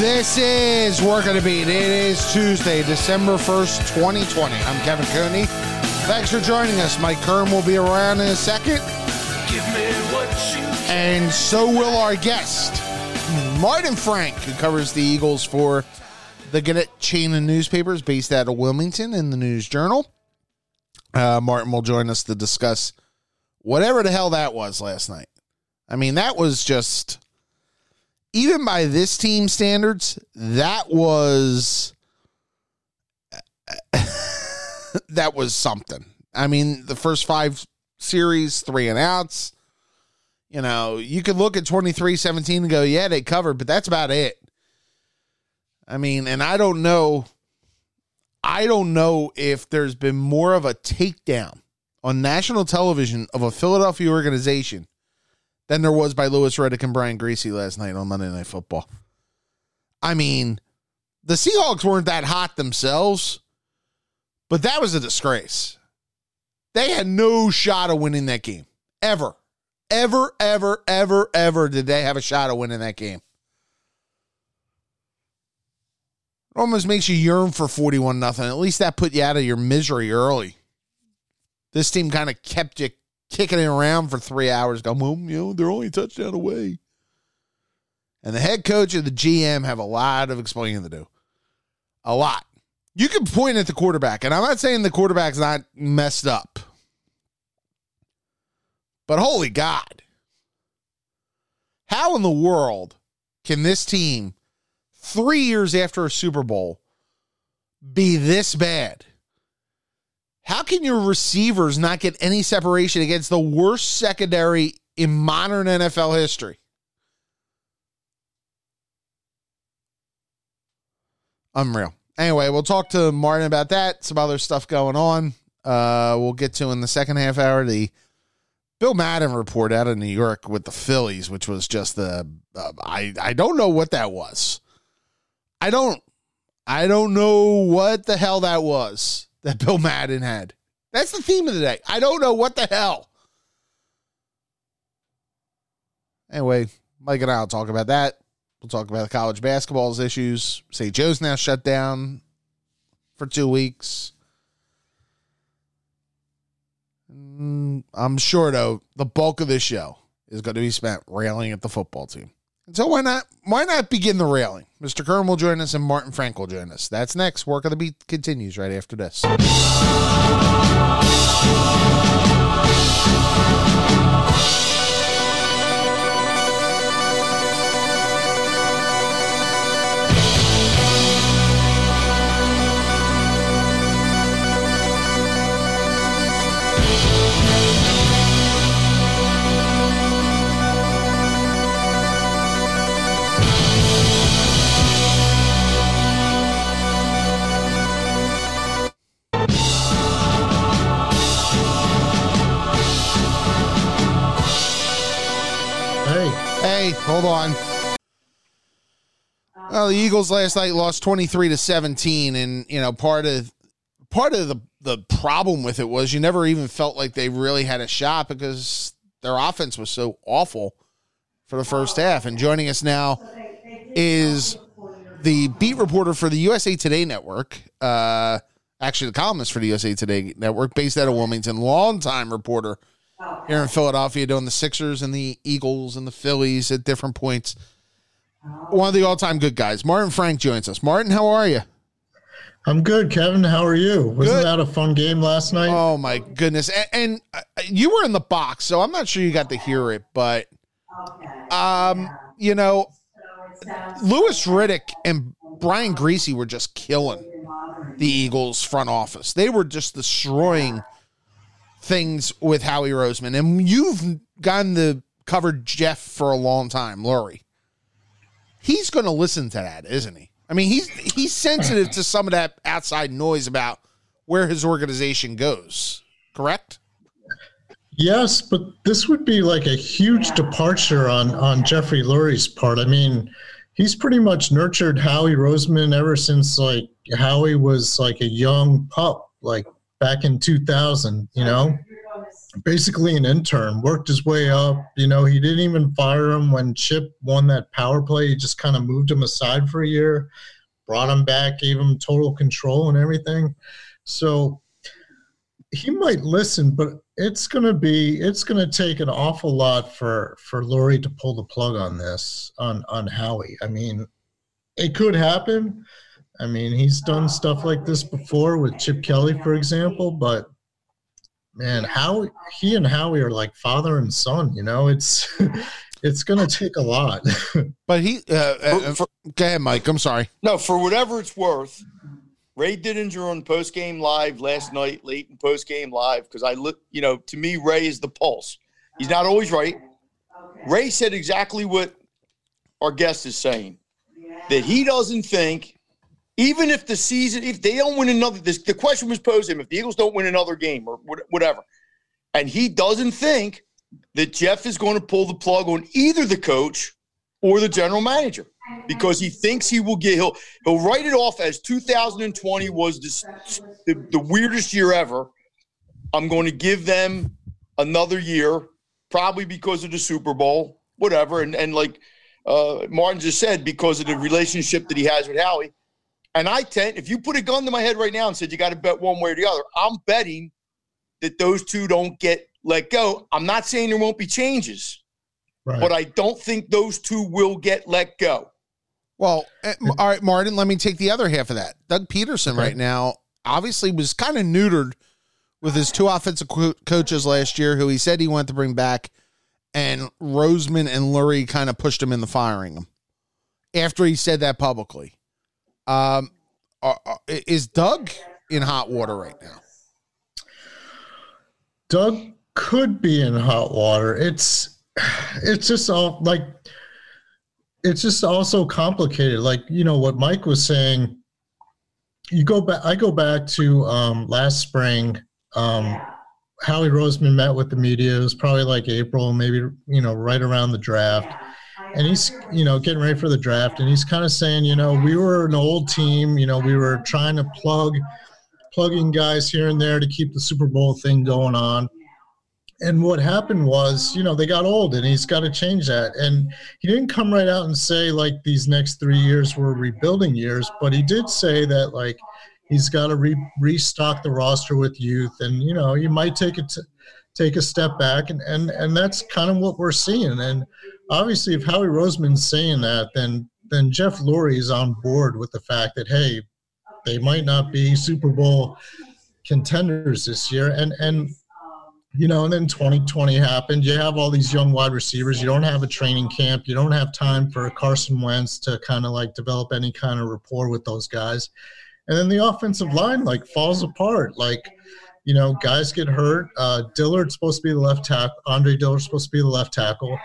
This is Working the Beat. It is Tuesday, December 1st, 2020. I'm Kevin Cooney. Thanks for joining us. Mike Kern will be around in a second. And so will our guest, Martin Frank, who covers the Eagles for the Gannett chain of newspapers based out of Wilmington in the News Journal. Uh, Martin will join us to discuss whatever the hell that was last night. I mean, that was just even by this team standards, that was that was something. I mean, the first five series, three and outs. You know, you could look at 23 17 and go, yeah, they covered, but that's about it. I mean, and I don't know. I don't know if there's been more of a takedown on national television of a Philadelphia organization than there was by Louis Riddick and Brian Griese last night on Monday Night Football. I mean, the Seahawks weren't that hot themselves, but that was a disgrace. They had no shot of winning that game. Ever. Ever, ever, ever, ever did they have a shot of winning that game. It almost makes you yearn for 41 nothing. At least that put you out of your misery early. This team kind of kept you kicking it around for three hours, going, well, mm, you know, they're only touchdown away. And the head coach and the GM have a lot of explaining to do. A lot. You can point at the quarterback, and I'm not saying the quarterback's not messed up. But holy God. How in the world can this team, three years after a Super Bowl, be this bad? How can your receivers not get any separation against the worst secondary in modern NFL history? Unreal. Anyway, we'll talk to Martin about that. Some other stuff going on. Uh, we'll get to in the second half hour the Bill Madden report out of New York with the Phillies, which was just the uh, I I don't know what that was. I don't I don't know what the hell that was that Bill Madden had. That's the theme of the day. I don't know what the hell. Anyway, Mike and I will talk about that. We'll talk about the college basketball's issues. St. Joe's now shut down for two weeks. Mm, I'm sure, though, the bulk of this show is going to be spent railing at the football team. So why not why not begin the railing? Mr. Kern will join us and Martin Frank will join us. That's next. Work of the beat continues right after this. On. Well, the Eagles last night lost 23 to 17 and, you know, part of part of the the problem with it was you never even felt like they really had a shot because their offense was so awful for the first half. And joining us now is the beat reporter for the USA Today network, uh actually the columnist for the USA Today network based out of Wilmington, longtime reporter here in Philadelphia doing the Sixers and the Eagles and the Phillies at different points. One of the all time good guys. Martin Frank joins us. Martin, how are you? I'm good, Kevin. How are you? Wasn't good. that a fun game last night? Oh my goodness! And, and, uh, you were in the box, so I'm not sure you got to hear it, but um, you know, Louis Riddick and Brian Griese were just killing the Eagles front office. They were just destroying things with Howie Roseman, and you've gotten the covered Jeff for a long time, Lurie. He's going to listen to that, isn't he? I mean, he's he's sensitive to some of that outside noise about where his organization goes. Correct? Yes, but this would be like a huge departure on on Jeffrey Lurie's part. I mean, he's pretty much nurtured Howie Roseman ever since like Howie was like a young pup, like back in 2000, you know? basically an intern, worked his way up. You know, he didn't even fire him when Chip won that power play. He just kind of moved him aside for a year, brought him back, gave him total control and everything. So he might listen, but it's gonna be it's gonna take an awful lot for for Lurie to pull the plug on this on on Howie. I mean, it could happen. I mean, he's done stuff like this before with Chip Kelly, for example, but man, how he and Howie are like father and son. You know, it's it's going to take a lot. but he, uh, uh, for, go ahead, Mike. I'm sorry. No, for whatever it's worth, Ray Didinger on post game live last night, late in post game live, because I look, you know, to me, Ray is the pulse. He's not always right. Ray said exactly what our guest is saying that he doesn't think, even if the season, if they don't win another, this, the question was posed to him if the Eagles don't win another game or whatever, and he doesn't think that Jeff is going to pull the plug on either the coach or the general manager because he thinks he will get he'll he'll write it off as 2020 was this, the, the weirdest year ever. I'm going to give them another year, probably because of the Super Bowl, whatever, and and like uh, Martin just said, because of the relationship that he has with Howie. And I tend, if you put a gun to my head right now and said you got to bet one way or the other, I'm betting that those two don't get let go. I'm not saying there won't be changes, right. but I don't think those two will get let go. Well, eh, all right, Martin, let me take the other half of that. Doug Pederson okay. right now obviously was kind of neutered with his two offensive co- coaches last year who he said he wanted to bring back and Roseman and Lurie kind of pushed him in the firing him after he said that publicly. Um, are, are, is Doug in hot water right now? Doug could be in hot water. It's it's just all like it's just also complicated. Like you know what Mike was saying. You go back. I go back to um, last spring. Um, Howie Roseman met with the media. It was probably like April, maybe you know, right around the draft. And he's, you know, getting ready for the draft, and he's kind of saying, you know, we were an old team. You know, we were trying to plug, plugging guys here and there to keep the Super Bowl thing going on. And what happened was, you know, they got old, and he's got to change that. And he didn't come right out and say like these next three years were rebuilding years, but he did say that like He's got to re- restock the roster with youth, and you know, you might take it take a step back, and and and that's kind of what we're seeing. And obviously, if Howie Roseman's saying that, then then Jeff Lurie is on board with the fact that hey, they might not be Super Bowl contenders this year, and and you know, and then 2020 happened. You have all these young wide receivers. You don't have a training camp. You don't have time for Carson Wentz to kind of like develop any kind of rapport with those guys and then the offensive line like falls apart. Like, you know, guys get hurt. Uh, Dillard's supposed to be the left tackle. Andre Dillard's supposed to be the left tackle.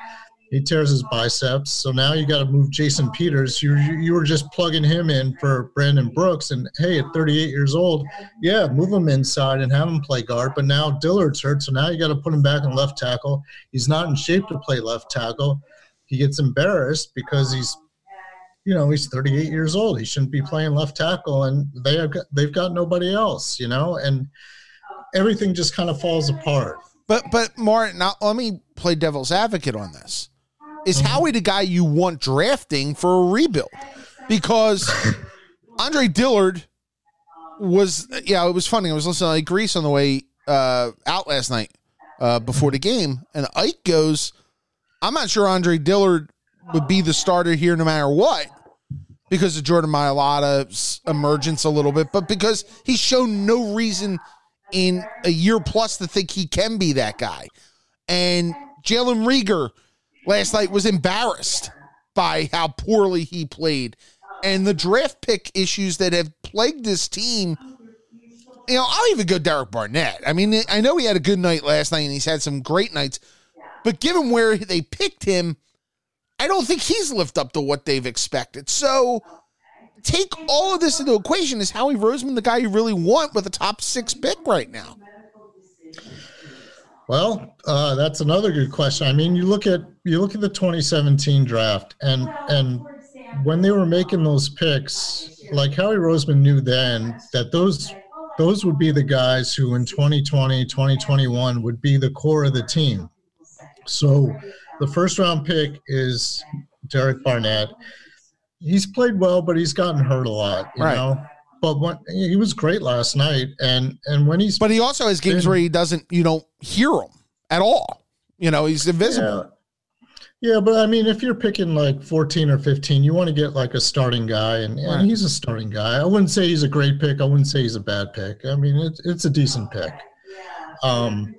He tears his biceps. So now you got to move Jason Peters. You you were just plugging him in for Brandon Brooks, and hey, at 38 years old, yeah, move him inside and have him play guard. But now Dillard's hurt, so now you got to put him back in left tackle. He's not in shape to play left tackle. He gets embarrassed because he's you know he's 38 years old he shouldn't be playing left tackle and they have got, they've got nobody else you know and everything just kind of falls apart but but Martin now let me play devil's advocate on this is mm-hmm. Howie the guy you want drafting for a rebuild because Andre Dillard was yeah it was funny I was listening to like Grease on the way uh, out last night uh, before the game and Ike goes I'm not sure Andre Dillard would be the starter here no matter what because of Jordan Mailata's emergence a little bit, but because he's shown no reason in a year plus to think he can be that guy. And Jalen Reagor last night was embarrassed by how poorly he played. And the draft pick issues that have plagued this team. You know, I'll even go Derek Barnett. I mean, I know he had a good night last night and he's had some great nights, but given where they picked him, I don't think he's lived up to what they've expected. So take all of this into equation. Is Howie Roseman the guy you really want with a top six pick right now? Well, uh, that's another good question. I mean, you look at you look at the 2017 draft, and and when they were making those picks, like Howie Roseman knew then that those those would be the guys who in 2020, 2021 would be the core of the team. So the first round pick is Derek Barnett. He's played well, but he's gotten hurt a lot, you Right. know. But when he was great last night, and and when he's But he also has games been- where he doesn't, you don't hear him at all. You know, he's invisible. Yeah. yeah, but I mean, if you're picking like 14 or 15, you want to get like a starting guy, and, and he's a starting guy. I wouldn't say he's a great pick. I wouldn't say he's a bad pick. I mean, it's it's a decent pick. Um,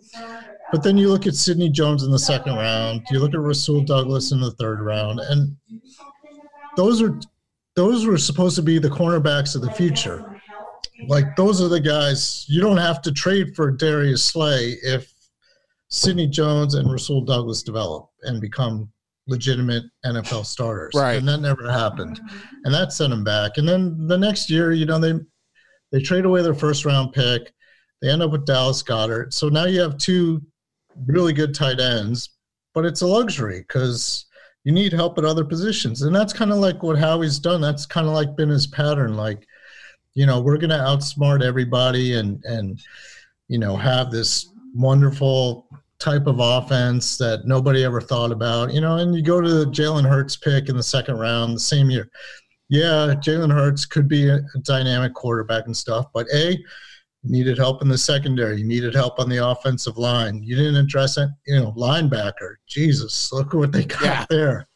but then you look at Sidney Jones in the second round. You look at Rasul Douglas in the third round, and those are those were supposed to be the cornerbacks of the future. Like those are the guys you don't have to trade for Darius Slay if Sidney Jones and Rasul Douglas develop and become legitimate NFL starters. Right. And that never happened. And that sent them back. And then the next year, you know, they they trade away their first round pick. They end up with Dallas Goedert. So now you have two really good tight ends, but it's a luxury because you need help at other positions. And that's kind of like what Howie's done. That's kind of like been his pattern. Like, you know, we're gonna outsmart everybody and and you know, have this wonderful type of offense that nobody ever thought about. You know, and you go to the Jalen Hurts pick in the second round the same year. Yeah, Jalen Hurts could be a, dynamic quarterback and stuff, but A, needed help in the secondary. You needed help on the offensive line. You didn't address it, you know, linebacker. Jesus, look what they got Yeah. there.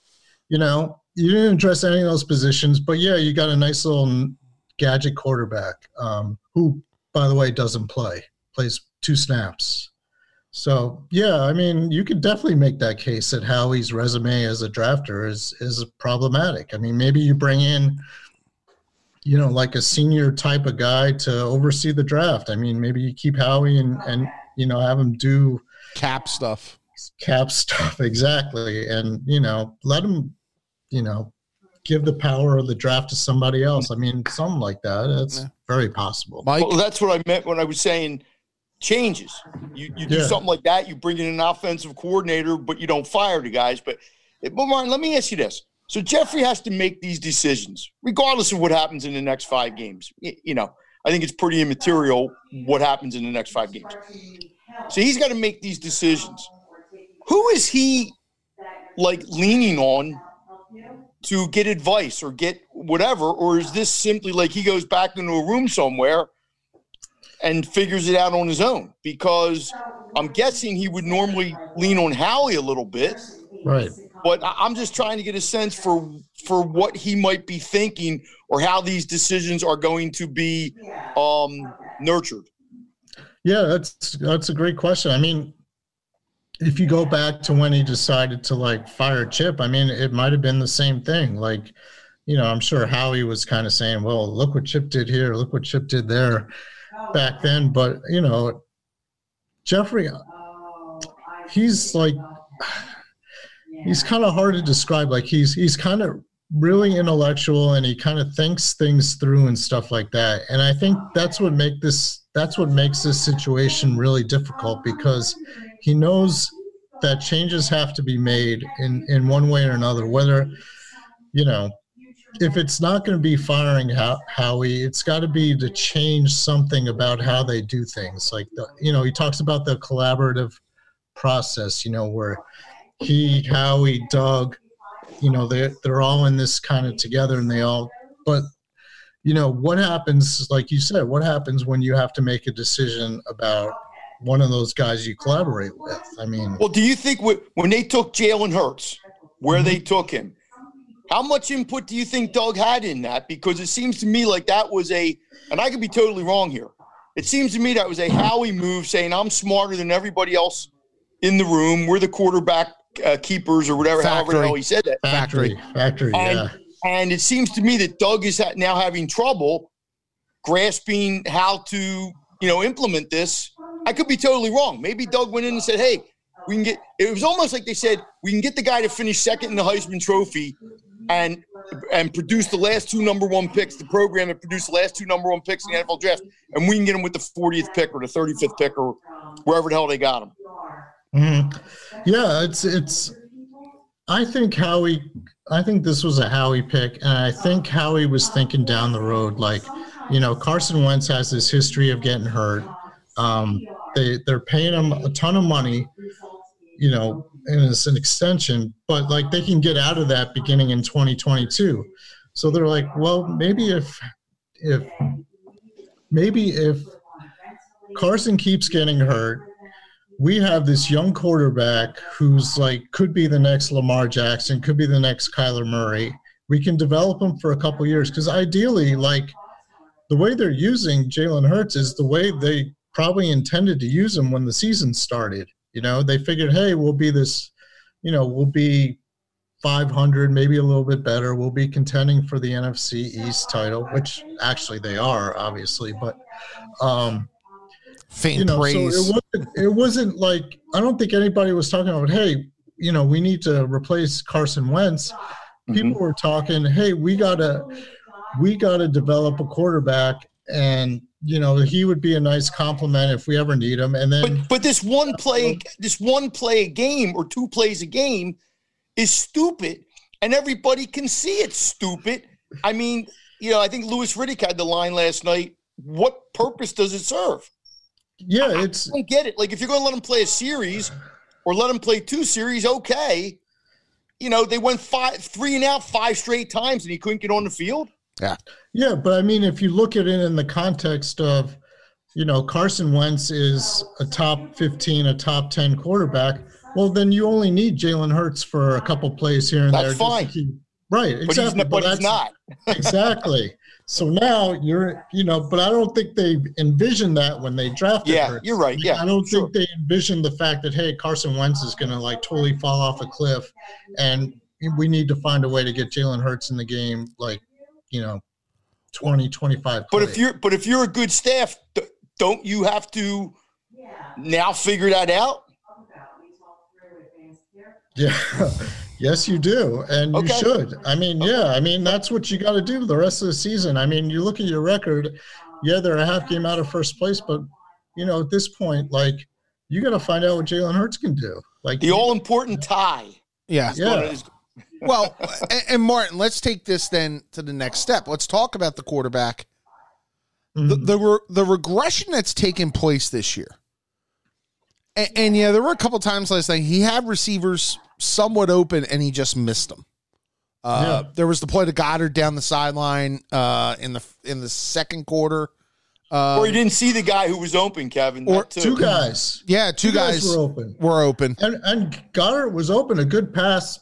You know, you didn't address any of those positions, but yeah, you got a nice little gadget quarterback um, who, by the way, doesn't play, plays two snaps. So yeah, I mean, you could definitely make that case that Howie's resume as a drafter is is problematic. I mean, maybe you bring in, you know, like a senior type of guy to oversee the draft. I mean, maybe you keep Howie and and you know have him do Cap stuff. cap stuff exactly, and you know let him, you know, give the power of the draft to somebody else. I mean, something like that. That's Yeah. very possible. Mike, Well, that's what I meant when I was saying changes. You you do Yeah. something like that. You bring in an offensive coordinator, but you don't fire the guys. But but Martin, let me ask you this: So Jeffrey has to make these decisions, regardless of what happens in the next five games. You know, I think it's pretty immaterial what happens in the next five games. So he's got to make these decisions. Who is he like leaning on to get advice or get whatever? Or is this simply like he goes back into a room somewhere and figures it out on his own? Because I'm guessing he would normally lean on Howie a little bit, Right. But I'm just trying to get a sense for for what he might be thinking or how these decisions are going to be um, nurtured. Yeah, that's that's a great question. I mean, if you go back to when he decided to like fire Chip, I mean, it might have been the same thing. Like, you know, I'm sure Howie was kind of saying, "Well, look what Chip did here, look what Chip did there," back then. But you know, Jeffrey, he's like, he's kind of hard to describe. Like, he's he's kind of really intellectual and he kind of thinks things through and stuff like that. And I think that's what make this that's what makes this situation really difficult because he knows that changes have to be made in in one way or another whether you know if it's not going to be firing How- Howie, it's got to be to change something about how they do things. Like, the, you know, he talks about the collaborative process, you know, where he, Howie, Doug, you know, they they're all in this kind of together, and they all. But you know, what happens? Like you said, what happens when you have to make a decision about one of those guys you collaborate with? I mean, Well, do you think wh- when they took Jalen Hurts, where they mm-hmm. took him, how much input do you think Doug had in that? Because it seems to me like that was a, and I could be totally wrong here. It seems to me that was a Howie move saying, I'm smarter than everybody else in the room. We're the quarterback uh, keepers or whatever, however the Factory. hell he said that. factory, factory, And- yeah. And it seems to me that Doug is now having trouble grasping how to, you know, implement this. I could be totally wrong. Maybe Doug went in and said, "Hey, we can get." It was almost like they said, "We can get the guy to finish second in the Heisman Trophy, and and produce the last two number one picks, the program that produced the last two number one picks in the NFL draft, and we can get him with the 40th pick or the 35th pick or wherever the hell they got him." Mhm. Yeah, it's it's. I think Howie. I think this was a Howie pick, and I think Howie was thinking down the road, like, You know, Carson Wentz has this history of getting hurt. Um, they they're paying him a ton of money, you know, and it's an extension, but like they can get out of that beginning in 2022. So they're like, well, maybe if if maybe if Carson keeps getting hurt, we have this young quarterback who's like could be the next Lamar Jackson, could be the next Kyler Murray. We can develop him for a couple years because ideally, like the way they're using Jalen Hurts is the way they probably intended to use him when the season started. You know, they figured, hey, we'll be this, you know, we'll be 500, maybe a little bit better. We'll be contending for the NFC East title, which actually they are, obviously. But, um, Faint you know, praise. so it wasn't, it wasn't like, I don't think anybody was talking about, hey, you know, we need to replace Carson Wentz. Mm-hmm. People were talking, hey, we got to, we got to develop a quarterback and you know he would be a nice compliment if we ever need him and then But but this one play, this one play a game or two plays a game is stupid, and everybody can see it's stupid. I mean, you know, I think Louis Riddick had the line last night. What purpose does it serve? Yeah it's I don't get it. Like if you're going to let him play a series or let him play two series, okay. You know, they went five, three and out five straight times, and he couldn't get on the field. yeah yeah, but i mean if you look at it in the context of you know carson wentz is a top 15 a top 10 quarterback well then you only need jalen hurts for a couple plays here and That's there just to fine. Right But exactly he's not. But he's not. exactly so now you're you know but i don't think they envisioned that when they drafted Yeah, Hurts. you're right. Yeah, I don't sure. think they envisioned the fact that hey, Carson Wentz is going to like totally fall off a cliff, and we need to find a way to get Jalen Hurts in the game, like you know, 20, 25. But if you're but if you're a good staff, don't you have to now figure that out? yeah, yes, you do, and you should. I mean, yeah, I mean that's what you got to do the rest of the season. I mean, you look at your record. Yeah, they're a half game out of first place, but you know, at this point, like you got to find out what Jalen Hurts can do. Like The all important tie. yeah. Yeah. Well, and, and Martin, let's take this then to the next step. Let's talk about the quarterback. The Mhm. the, re, the regression that's taken place this year. And, and yeah, there were a couple times last night he had receivers somewhat open and he just missed them. Uh, Yeah. There was the play to Goedert down the sideline uh, in the in the second quarter. or you Um, didn't see the guy who was open, Kevin. or too. two guys, yeah, two, guys, were open. were open. And and Goedert was open a good pass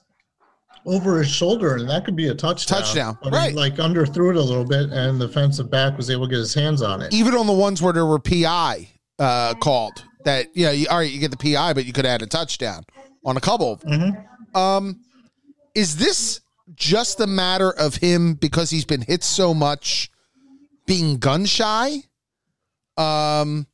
over his shoulder, and that could be a touchdown. Touchdown, But right. He, like underthrew it a little bit, and the defensive back was able to get his hands on it. even on the ones where there were PI uh, called that, you know, you, all right, you get the PI, but you could add a touchdown on a couple. Mhm. Um, is this just a matter of him because he's been hit so much being gun shy? Um,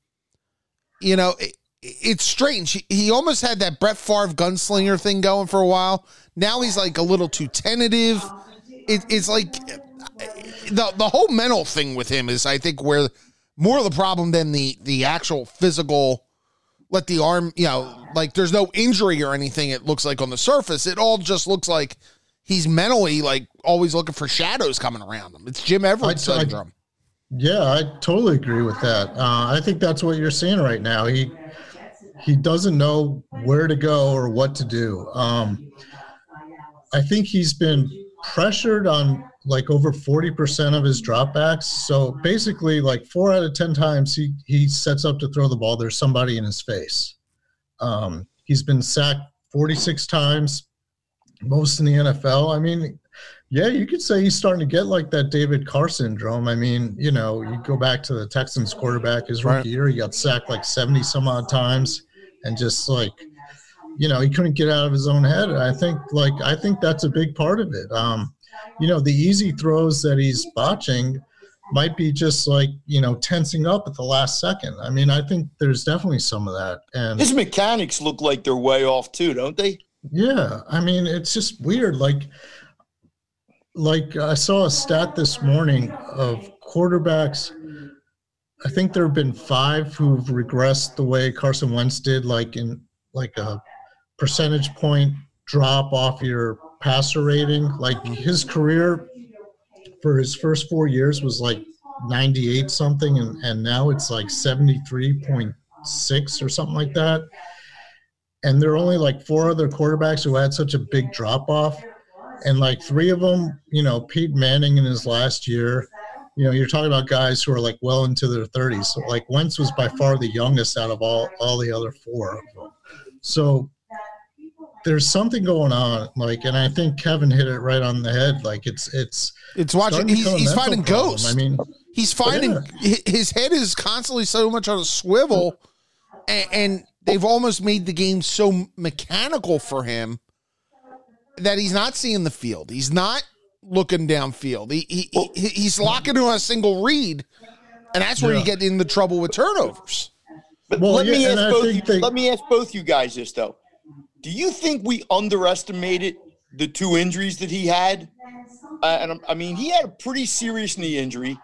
you know, it, it's strange. He, he almost had that Brett Favre gunslinger thing going for a while. Now he's like a little too tentative. It, it's like the the whole mental thing with him is, I think, where more of the problem than the the actual physical. Let the arm, you know, like there's no injury or anything. It looks like on the surface, it all just looks like he's mentally like always looking for shadows coming around him. It's Jim Everett I- I- syndrome. Yeah, I totally agree with that. Uh, I think that's what you're seeing right now. He he doesn't know where to go or what to do. Um, I think he's been pressured on like over 40% of his dropbacks. So basically, like four out of 10 times he, he sets up to throw the ball, there's somebody in his face. Um, he's been sacked 46 times, most in the NFL. I mean, yeah, you could say he's starting to get like that David Carr syndrome. I mean, you know, you go back to the Texans quarterback his rookie Right. year, he got sacked like 70 some odd times and just like, you know, he couldn't get out of his own head. I think like I think that's a big part of it. Um, you know, the easy throws that he's botching might be just like, you know, tensing up at the last second. I mean, I think there's definitely some of that. And His mechanics look like they're way off too, don't they? yeah, I mean, it's just weird. Like, like I saw a stat this morning of quarterbacks. I think there have been five who've regressed the way Carson Wentz did, like in like a percentage point drop off your passer rating. Like his career for his first four years was like 98 something, and, and now it's like 73.6 or something like that. And there are only like four other quarterbacks who had such a big drop off. And like three of them, you know, Pete Manning in his last year, you know, you're talking about guys who are like well into their 30s. So like Wentz was by far the youngest out of all all the other four. So there's something going on, like, and I think Kevin hit it right on the head. Like it's it's it's watching. He's, he's finding problem. ghosts. I mean, he's finding yeah. his head is constantly so much on a swivel, and, and they've almost made the game so mechanical for him that he's not seeing the field. He's not looking downfield. He, he, he he's locking to a single read, and that's where yeah. you get into trouble with turnovers. But well, let yeah, me ask both. You, they, let me ask both you guys this though. Do you think we underestimated the two injuries that he had? Uh, and I mean, he had a pretty serious knee injury,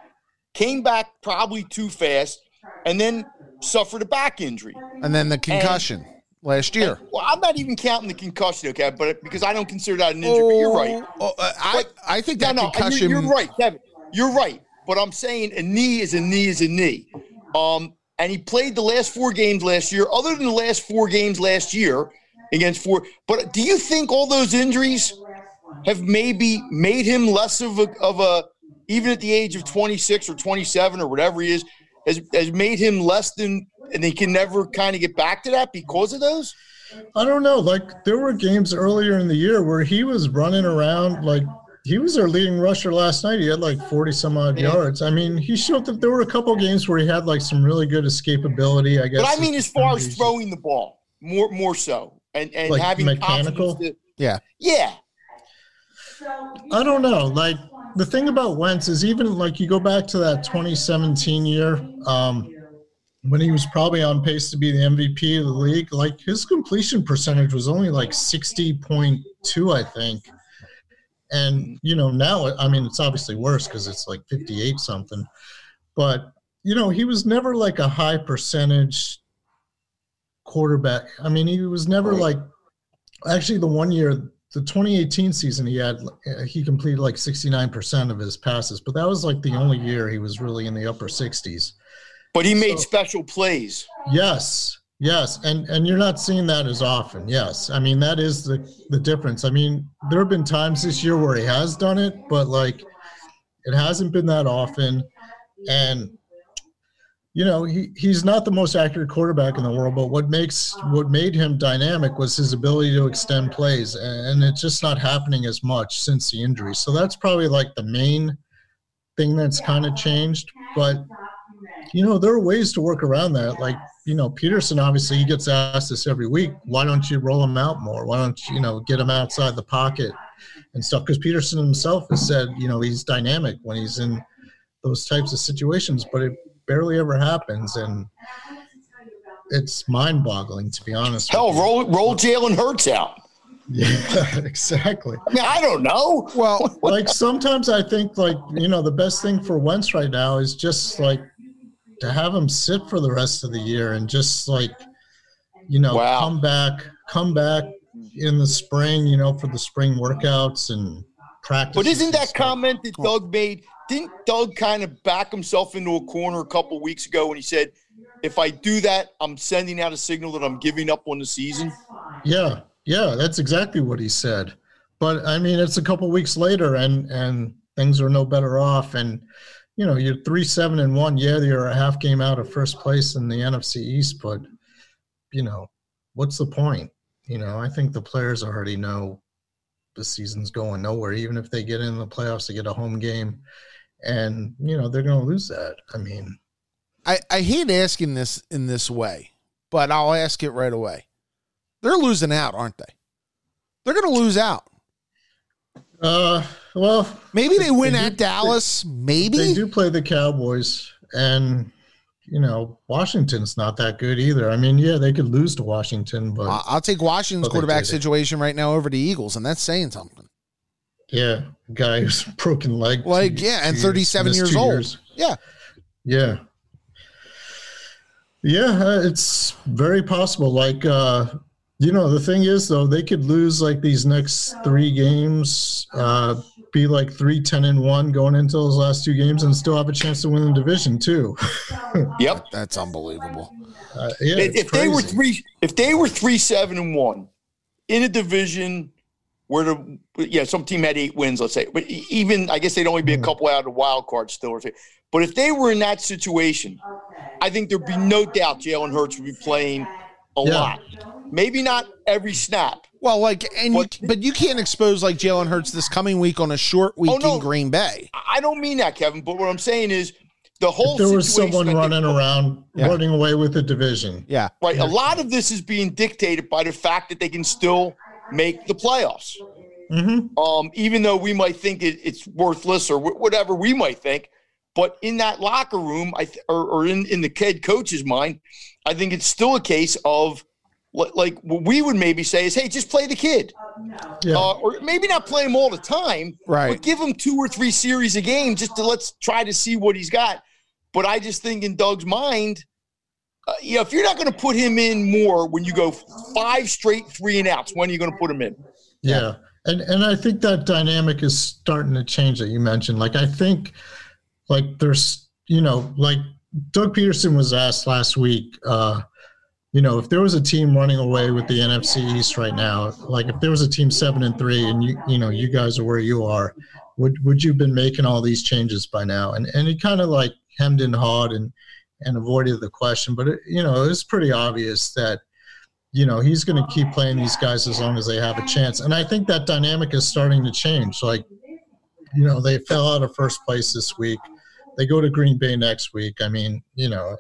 came back probably too fast, and then suffered a back injury. And then the concussion and, last year. And, well, I'm not even counting the concussion, okay? But because I don't consider that an injury. Oh, but you're right. Oh, uh, I, I think that no, concussion. You're, you're, right, Kevin. You're right. But I'm saying a knee is a knee is a knee. Um, and he played the last four games last year. Other than the last four games last year, against four. But do you think all those injuries have maybe made him less of a, of a even at the age of 26 or 27 or whatever he is, has, has made him less than, and he can never kind of get back to that because of those? I don't know. Like there were games earlier in the year where he was running around like he was our leading rusher last night. He had like 40 some odd yeah. yards. I mean, he showed that there were a couple games where he had like some really good escapability, I guess. But I mean, as far as throwing the ball, more more so and and like having mechanical. To, yeah, yeah. I don't know. Like the thing about Wentz is even like you go back to that 2017 year um, when he was probably on pace to be the MVP of the league. Like his completion percentage was only like 60.2, I think. And you know now, I mean, it's obviously worse because it's like 58 something. But you know, he was never like a high percentage quarterback. I mean, he was never like actually the one year, the 2018 season, he had he completed like 69% of his passes, but that was like the only year he was really in the upper 60s. But he made so, special plays. Yes. Yes, and and you're not seeing that as often. Yes, I mean that is the the difference. I mean there have been times this year where he has done it, but like it hasn't been that often. And you know, he, he's not the most accurate quarterback in the world, but what makes what made him dynamic was his ability to extend plays, and it's just not happening as much since the injury. So that's probably like the main thing that's kind of changed. But you know, there are ways to work around that. Like you know, Pederson obviously he gets asked this every week. Why don't you roll him out more? Why don't you, you know get him outside the pocket and stuff? Because Pederson himself has said you know he's dynamic when he's in those types of situations, but it barely ever happens, and it's mind-boggling to be honest. Hell, roll roll Jalen Hurts out. Yeah, exactly. I mean, I don't know. Well, like sometimes I think like you know the best thing for Wentz right now is just like to have him sit for the rest of the year and just like you know wow. come back, come back in the spring, you know, for the spring workouts and practice. But isn't that comment that Doug made? Didn't Doug kind of back himself into a corner a couple weeks ago when he said, "If I do that, I'm sending out a signal that I'm giving up on the season"? Yeah, yeah, that's exactly what he said. But I mean, it's a couple weeks later, and and things are no better off. And you know, you're three seven and one. Yeah, you're a half game out of first place in the NFC East, but you know, what's the point? You know, I think the players already know the season's going nowhere. Even if they get in the playoffs, to get a home game, and you know they're going to lose that. I mean, I I hate asking this in this way, but I'll ask it right away. They're losing out, aren't they? They're going to lose out. Uh, well, maybe they win they at do, Dallas. They, maybe they do play the Cowboys, and you know, Washington's not that good either. I mean, yeah, they could lose to Washington, but I'll take Washington's quarterback situation right now over the Eagles, and that's saying something. Yeah, guy who's broken leg. Like, two, yeah, and 37 years, years old. Years. Yeah. Yeah. Yeah, uh, it's very possible. Like, uh, you know, the thing is, though, they could lose like these next three games. Uh, be like 3 10 and 1 going into those last two games and still have a chance to win the division too. Yep. That's unbelievable. Uh, yeah, if, it's if they were three, if they were three seven and one in a division where the yeah some team had eight wins, let's say, but e- even I guess they'd only be a Mhm. couple out of the wild card still. Or But if they were in that situation, I think there'd be no doubt Jalen Hurts would be playing a Yeah. lot. Maybe not every snap. Well, like, and What- you, but you can't expose like Jalen Hurts this coming week on a short week Oh, no. in Green Bay. I I don't mean that, Kevin. But what I'm saying is the whole if there was someone I think- running around Yeah. running away with the division. Yeah, Right. A lot of this is being dictated by the fact that they can still make the playoffs. hmm Um, even though we might think it, it's worthless or wh- whatever we might think, but in that locker room, I th- or, or in in the head coach's mind, I think it's still a case of li- like what we would maybe say is, hey, just play the kid, Yeah. uh, or maybe not play him all the time, right. but give him two or three series a game just to let's try to see what he's got. But I just think in Doug's mind, uh, you know, if you're not going to put him in more when you go five straight three and outs, when are you going to put him in? Yeah. And and I think that dynamic is starting to change that you mentioned. Like I think like there's you know, like Doug Pederson was asked last week, uh, you know, if there was a team running away with the NFC East right now, like if there was a team seven and three and you you know, you guys are where you are, would would you have been making all these changes by now? And and he kind of like hemmed and hawed and and avoided the question. But it, you know, it was pretty obvious that you know he's going to keep playing these guys as long as they have a chance. And i think that dynamic is starting to change. Like you know they fell out of first place this week. They go to green bay next week. I mean you know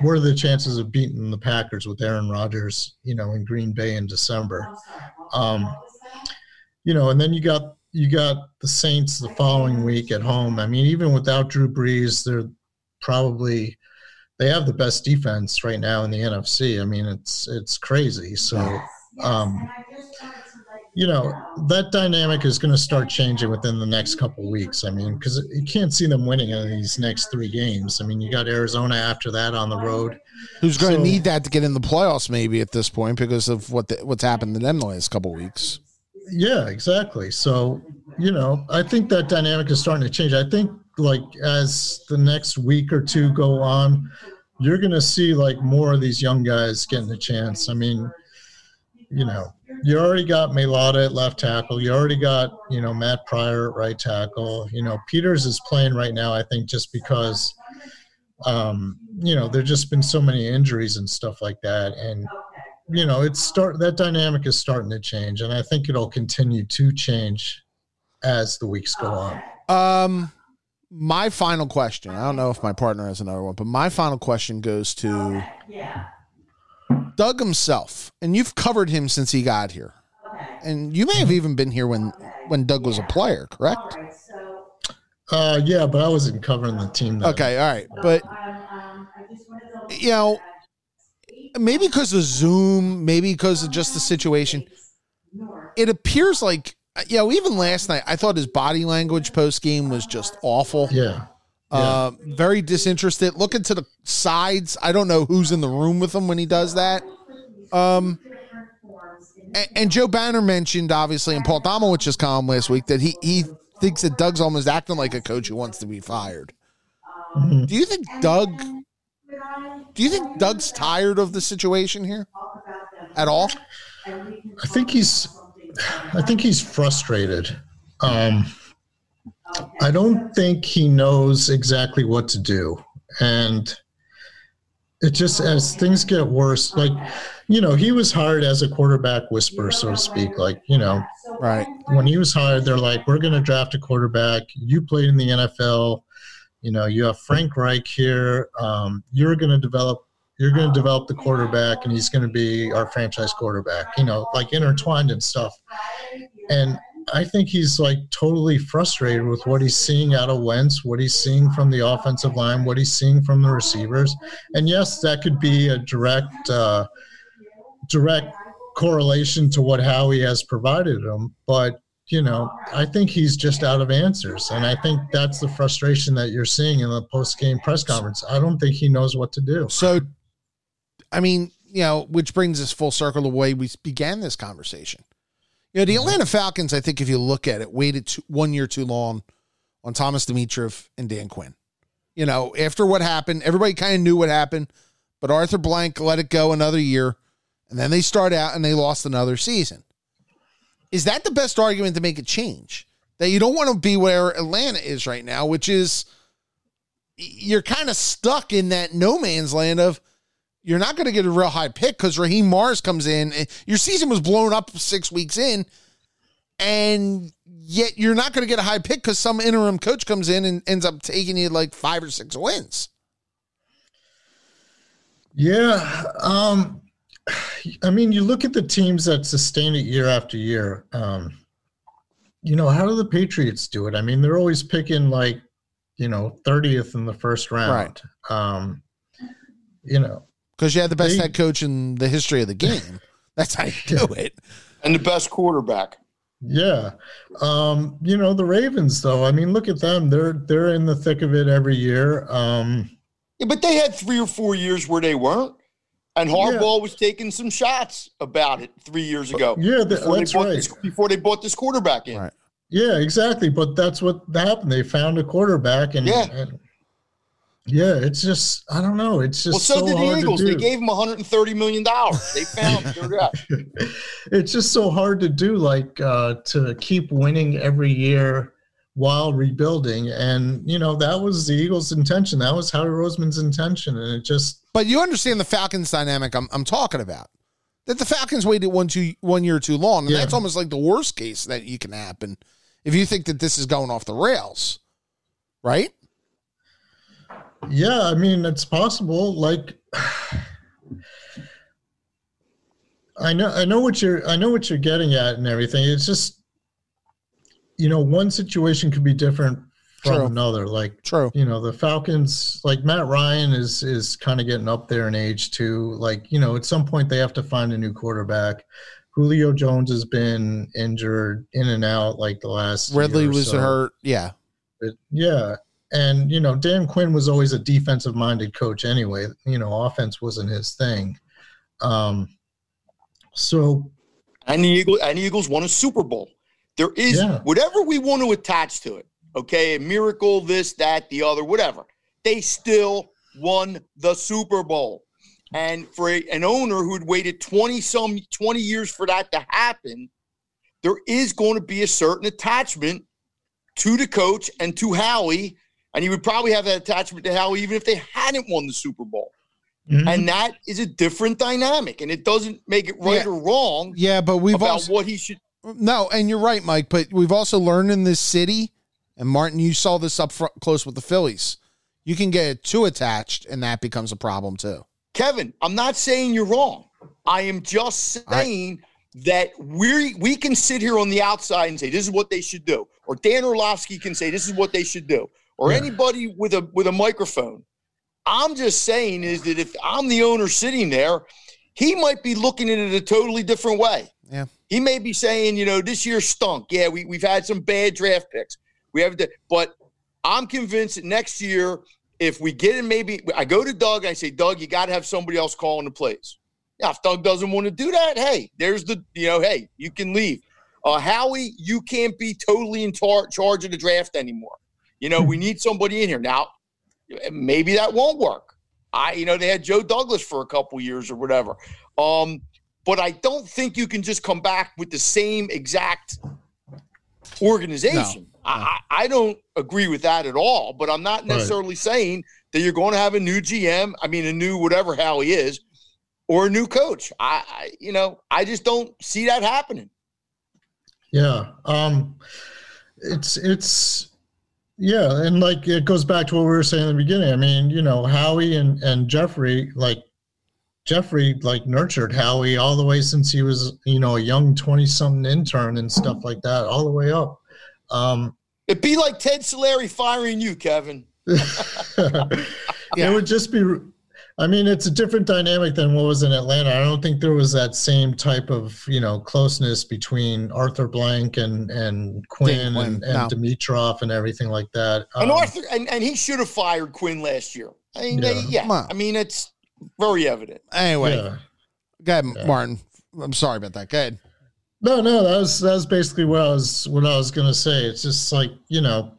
what are the chances of beating the packers with aaron rodgers you know in green bay in december? Um you know and then you got you got the saints the following week at home. I mean even without drew brees they're probably they have the best defense right now in the NFC. I mean, it's it's crazy. So, um, you know, that dynamic is going to start changing within the next couple weeks. I mean, because you can't see them winning in these next three games. I mean, you got Arizona after that on the road. Who's going to So- need that to get in the playoffs? Maybe at this point because of what the, what's happened to them the last couple weeks. Yeah, exactly. So, you know, I think that dynamic is starting to change. I think like as the next week or two go on, you're going to see like more of these young guys getting a chance. I mean, you know, you already got Mailata at left tackle. You already got, you know, Matt Pryor at right tackle. You know, Peters is playing right now, I think, just because, um, you know, there's just been so many injuries and stuff like that. And, you know, it's start that dynamic is starting to change. And I think it'll continue to change as the weeks go on. Um, my final question. I don't know if my partner has another one, but my final question goes to Doug himself, and you've covered him since he got here, and you may have even been here when when Doug was a player, correct? Uh, yeah, but I wasn't covering the team. Then. Okay, all right, but you know, maybe because of Zoom, maybe because of just the situation, it appears like you know, even last night, I thought his body language post game was just awful. Yeah. Uh, very disinterested. Looking to the sides. I don't know who's in the room with him when he does that. Um, and, and Joe Banner mentioned obviously in Paul Domowitch's column last week that he he thinks that Doug's almost acting like a coach who wants to be fired. Mhm. Do you think Doug? Do you think Doug's tired of the situation here at all? I think he's I think he's frustrated. Um, I don't think he knows exactly what to do. And it just as things get worse, like you know, he was hired as a quarterback whisperer, so to speak. Like, you know, Right. when he was hired, they're like, We're gonna draft a quarterback. You played in the NFL, you know, you have Frank Reich here. Um, you're gonna develop you're going to develop the quarterback and he's going to be our franchise quarterback, you know, like intertwined and stuff. And I think he's like totally frustrated with what he's seeing out of Wentz, what he's seeing from the offensive line, what he's seeing from the receivers. And yes, that could be a direct, uh, direct correlation to what Howie has provided him. But, you know, I think he's just out of answers. And I think that's the frustration that you're seeing in the post game press conference. I don't think he knows what to do. So, I mean, you know, which brings us full circle the way we began this conversation. You know, the mm-hmm. Atlanta Falcons, I think if you look at it, waited two, one year too long on Thomas Dimitroff and Dan Quinn. You know, after what happened, everybody kind of knew what happened, but Arthur Blank let it go another year, and then they start out and they lost another season. Is that the best argument to make a change? That you don't want to be where Atlanta is right now, which is you're kind of stuck in that no man's land of you're not going to get a real high pick because Raheem Morris comes in. Your season was blown up six weeks in, and yet you're not going to get a high pick because some interim coach comes in and ends up taking you like five or six wins. Yeah. Um, I mean, you look at the teams that sustain it year after year. Um, you know, how do the Patriots do it? I mean, they're always picking like, you know, 30th in the first round. Right. Um, you know, because you had the best they, head coach in the history of the game. That's how you do it. And the best quarterback. Yeah. Um, you know, the Ravens though, I mean, look at them. They're they're in the thick of it every year. Um yeah, but they had three or four years where they weren't. And Harbaugh yeah. was taking some shots about it three years ago. Yeah, the, that's right. This, before they bought this quarterback in. Right. Yeah, exactly. But that's what happened. They found a quarterback, and yeah, and, yeah. It's just I don't know. It's just well. So, so did the Eagles. They gave him 130 million dollars. They found it's just so hard to do. Like uh, to keep winning every year while rebuilding. And, you know, that was the Eagles' intention. That was Howie Roseman's intention. And it just. But you understand the Falcons dynamic I'm, I'm talking about. That the Falcons waited one, two, one year too long. And yeah. that's almost like the worst case that you can happen if you think that this is going off the rails. Right? Yeah. I mean, it's possible. Like. I know I know what you're I know what you're getting at and everything. It's just you know, one situation could be different from True. another. Like, True. you know, the Falcons, like Matt Ryan is is kind of getting up there in age too. Like, you know, at some point they have to find a new quarterback. Julio Jones has been injured in and out like the last. Ridley was so. hurt. Yeah. Yeah. And, you know, Dan Quinn was always a defensive minded coach anyway. You know, offense wasn't his thing. Um, so. And the Eagles, and the Eagles won a Super Bowl. There is yeah. whatever we want to attach to it. Okay, a miracle, this, that, the other, whatever. They still won the Super Bowl. And for a, an owner who had waited 20 some 20 years for that to happen, there is going to be a certain attachment to the coach and to Howie. And he would probably have that attachment to Howie even if they hadn't won the Super Bowl. Mm-hmm. And that is a different dynamic. And it doesn't make it right yeah. or wrong. Yeah, but we've about also, what he should no, and you're right, Mike. But we've also learned in this city, and Martin, you saw this up front, close with the Phillies. You can get too attached, and that becomes a problem too. Kevin, I'm not saying you're wrong. I am just saying that we we can sit here on the outside and say this is what they should do, or Dan Orlovsky can say this is what they should do, or yeah. anybody with a with a microphone. I'm just saying is that if I'm the owner sitting there, he might be looking at it a totally different way. Yeah. He may be saying, you know, this year stunk. Yeah, we, we've had some bad draft picks. We have, to, but I'm convinced that next year, if we get in, maybe I go to Doug. and I say, Doug, you got to have somebody else calling the plays. Yeah, if Doug doesn't want to do that, hey, there's the, you know, hey, you can leave. Uh, Howie, you can't be totally in tar- charge of the draft anymore. You know, we need somebody in here now. Maybe that won't work. I, you know, they had Joe Douglas for a couple years or whatever. Um, but I don't think you can just come back with the same exact organization. No. I, I don't agree with that at all. But I'm not necessarily right. saying that you're going to have a new GM. I mean, a new whatever how he is, or a new coach. I, I you know, I just don't see that happening. Yeah. Um, it's it's yeah, and like it goes back to what we were saying in the beginning. I mean, you know, Howie and and Jeffrey, like Jeffrey like nurtured Howie all the way since he was, you know, a young 20 something intern and stuff like that, all the way up. Um, It'd be like Ted Silary firing you, Kevin. yeah. It would just be, I mean, it's a different dynamic than what was in Atlanta. I don't think there was that same type of, you know, closeness between Arthur Blank and, and Quinn, Quinn. and, and no. Dimitroff and everything like that. Um, and Arthur, and, and he should have fired Quinn last year. I mean, yeah. They, yeah. I mean, it's, very evident. Anyway, yeah. go ahead, yeah. Martin. I'm sorry about that. Go ahead. No, no, that was that was basically what I was what I was gonna say. It's just like you know,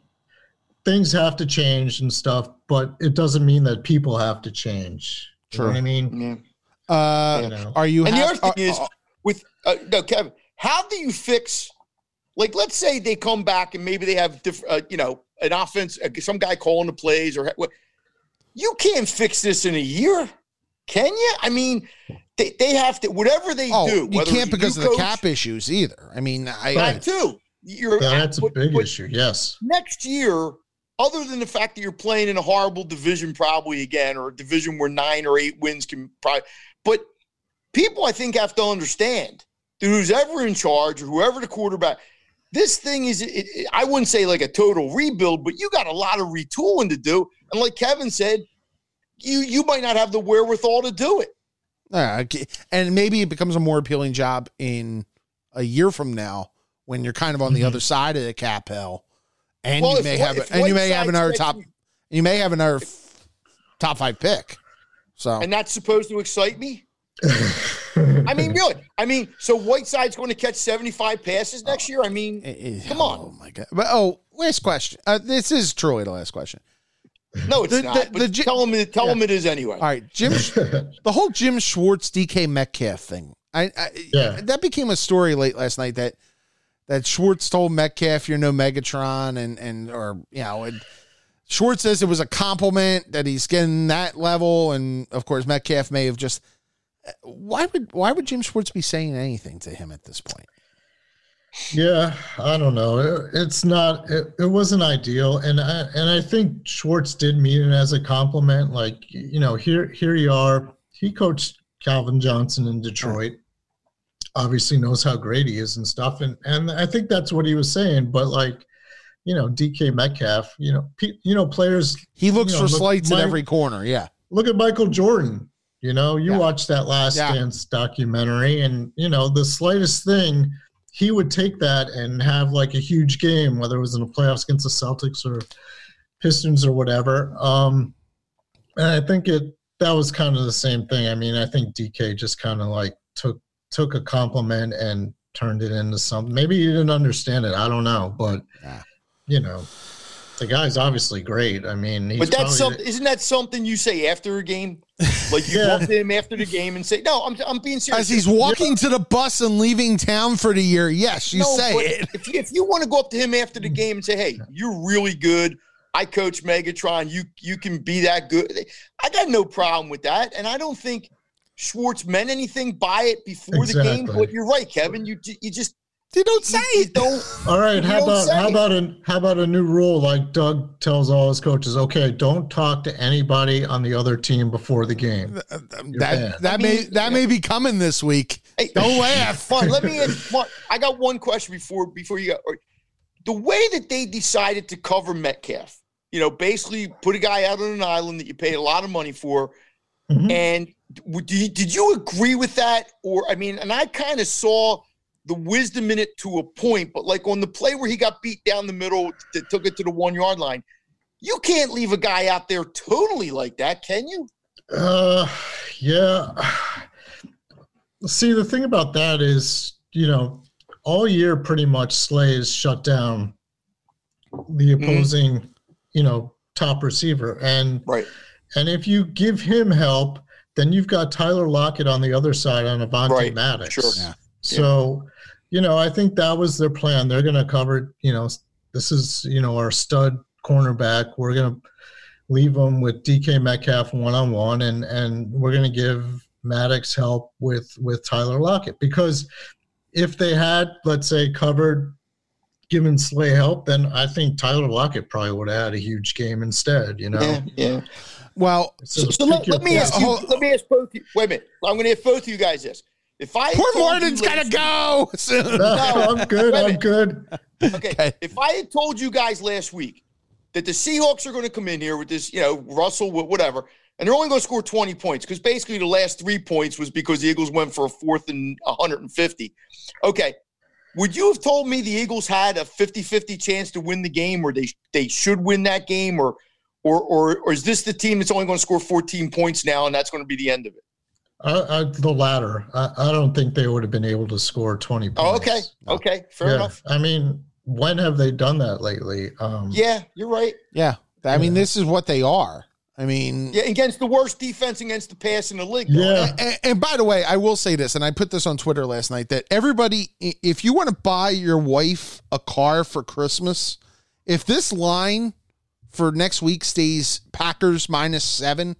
things have to change and stuff, but it doesn't mean that people have to change. You know True. what I mean? Yeah. Uh, You know. Are you? And the other thing are- is, are- with uh, no, Kevin, how do you fix? Like, let's say they come back and maybe they have different, uh, you know, an offense, uh, some guy calling the plays, or what. You can't fix this in a year, can you? I mean, they, they have to whatever they oh, do. you can't because new of the cap issues either. I mean, I, That too. You're Yeah, that's a big but issue. Yes. next year, other than the fact that you're playing in a horrible division probably again, or a division where nine or eight wins can probably, but people I think have to understand that who's ever in charge or whoever the quarterback, this thing is, it, it- I wouldn't say like a total rebuild, but you got a lot of retooling to do. And like Kevin said, you you might not have the wherewithal to do it. Uh, and maybe it becomes a more appealing job in a year from now when you're kind of on the Mhm. other side of the cap hill, and Well, you may White- have if and you may have another top, you may have another f- top five pick. So And that's supposed to excite me. I mean, really. I mean, so Whiteside's going to catch 75 passes next year. I mean, it- it- Come on. oh my god! But oh, last question. Uh, this is truly the last question. no, it's The- not. the- but the tell him, tell them it is anyway. All right, Jim, the whole Jim Schwartz DK Metcalf thing. I, I Yeah. that became a story late last night that that Schwartz told Metcalf you're no Megatron and and or you know and Schwartz says it was a compliment that he's getting that level and of course Metcalf may have just why would why would Jim Schwartz be saying anything to him at this point? Yeah, I don't know. It, it's not. It, it wasn't ideal, and I and I think Schwartz did mean it as a compliment. Like you know, here here you are. He coached Calvin Johnson in Detroit. Obviously knows how great he is and stuff, and and I think that's what he was saying. But like, you know, DK Metcalf. You know, pe- you know, players He looks You know, for look, slights at my- every corner. Yeah. look at Michael Jordan. You know, you Yeah. watched that Last Yeah. Dance documentary, and you know the slightest thing, he would take that and have like a huge game, whether it was in the playoffs against the Celtics or Pistons or whatever. Um, and I think it that was kind of the same thing. I mean, I think DK just kind of like took took a compliment and turned it into something. Maybe he didn't understand it. I don't know, but Yeah. you know. The guy's obviously great. I mean, he's but that's probably- something. Isn't that something you say after a game? Like you Yeah. go up to him after the game and say, "No, I'm I'm being serious." As he's walking to the bus and leaving town for the year, yes, you No, say it. If you, if you want to go up to him after the game and say, "Hey, you're really good. I coach Megatron. You you can be that good." I got no problem with that, and I don't think Schwartz meant anything by it before the game. But you're right, Kevin. You you just You don't say you, you it. don't. All right, how about how it. about a how about a new rule like Doug tells all his coaches? Okay, don't talk to anybody on the other team before the game. that banned. that I may mean, that may be coming this week. Hey, Don't laugh. Mark, let me ask. Mark, I got one question before before you go. The way that they decided to cover Metcalf, you know, basically put a guy out on an island that you paid a lot of money for, Mhm. and did you agree with that? Or I mean, and I kind of saw the wisdom in it to a point, but like on the play where he got beat down the middle, that took it to the one yard line. You can't leave a guy out there totally like that, can you? Uh, yeah. See, the thing about that is, you know, all year pretty much Slay has shut down the Mm-hmm. opposing, you know, top receiver, and Right. And if you give him help, then you've got Tyler Lockett on the other side on Avonte Right, Maddox. sure. Yeah. So, you know, I think that was their plan. They're going to cover, you know, this is, you know, our stud cornerback. We're going to leave him with DK Metcalf one on one, and and we're going to give Maddox help with with Tyler Lockett because if they had, let's say, covered. Given Slay help, then I think Tyler Lockett probably would have had a huge game instead. You know, Yeah, yeah. Well, So, So let, let me poison. ask you. hold- Let me ask both. You, wait a minute. I'm going to ask both of you guys this. If I poor told you Martin's got to go soon. No, I'm good. Wait a I'm good. Okay. Okay. If I had told you guys last week that the Seahawks are going to come in here with this, you know, Russell, whatever, and they're only going to score 20 points because basically the last three points was because the Eagles went for a fourth and 150. Okay. Would you have told me the Eagles had a 50-50 chance to win the game or they they should win that game or or or, or is this the team that's only going to score 14 points now and that's going to be the end of it? I, I, the latter. I, I don't think they would have been able to score 20 points. Oh, okay. Okay. Fair yeah. enough. I mean, when have they done that lately? Um, Yeah, you're right. Yeah. I mean, this is what they are. I mean, Yeah, against the worst defense against the pass in the league. Yeah. and, and by the way, I will say this, and I put this on Twitter last night that everybody, if you want to buy your wife a car for Christmas, if this line for next week stays Packers minus seven,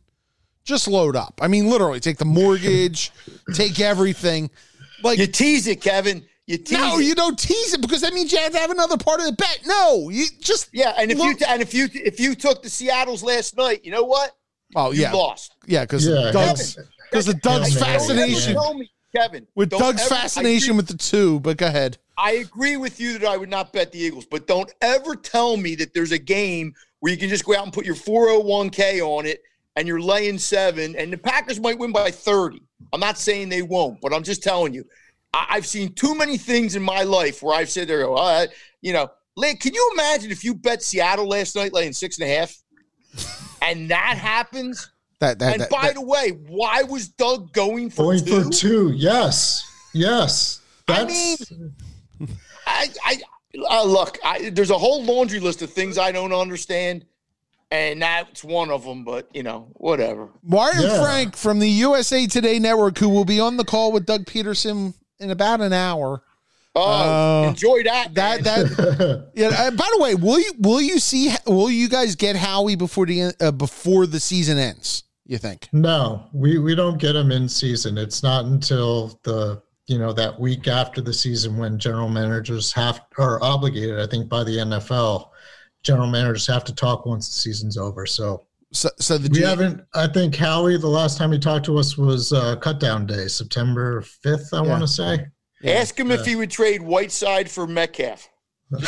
just load up. I mean, literally, take the mortgage, take everything. Like, You tease it, Kevin. You tease no, it. you don't tease it because that means you have to have another part of the bet. No, you just, yeah, and if you Look- and if you if you took the Seattle's last night, you know what? oh, You yeah, lost. yeah, because Yeah, Doug's, because of Doug's Kevin, fascination. Tell me, Kevin. with Doug's ever- fascination with the two, but go ahead. I agree with you that I would not bet the Eagles, but don't ever tell me that there's a game where you can just go out and put your 401k on it and you're laying seven, and the Packers might win by 30. I'm not saying they won't, but I'm just telling you, I- I've seen too many things in my life where I've said there, oh, uh, you know, Lay- can you imagine if you bet Seattle last night laying six and a half, and that happens? That that, And that, by that- the way, why was Doug going for Going two? for two. Yes. Yes. I That's I, I uh, look. I, there's a whole laundry list of things I don't understand, and that's one of them. But you know, whatever. Martin Yeah. Frank from the USA Today Network, who will be on the call with Doug Pederson in about an hour. Oh, Uh, enjoy that. That man. that yeah. uh, by the way, will you will you see will you guys get Howie before the uh, before the season ends? You think? no, we, we don't get them in season. It's not until the you know that week after the season when general managers have are obligated, I think, by the NFL. General managers have to talk once the season's over. So So so the we G- haven't. I think Howie, the last time he talked to us was uh, cut down day, September fifth. I Yeah. want to say. Ask him if he would trade Whiteside for Metcalf.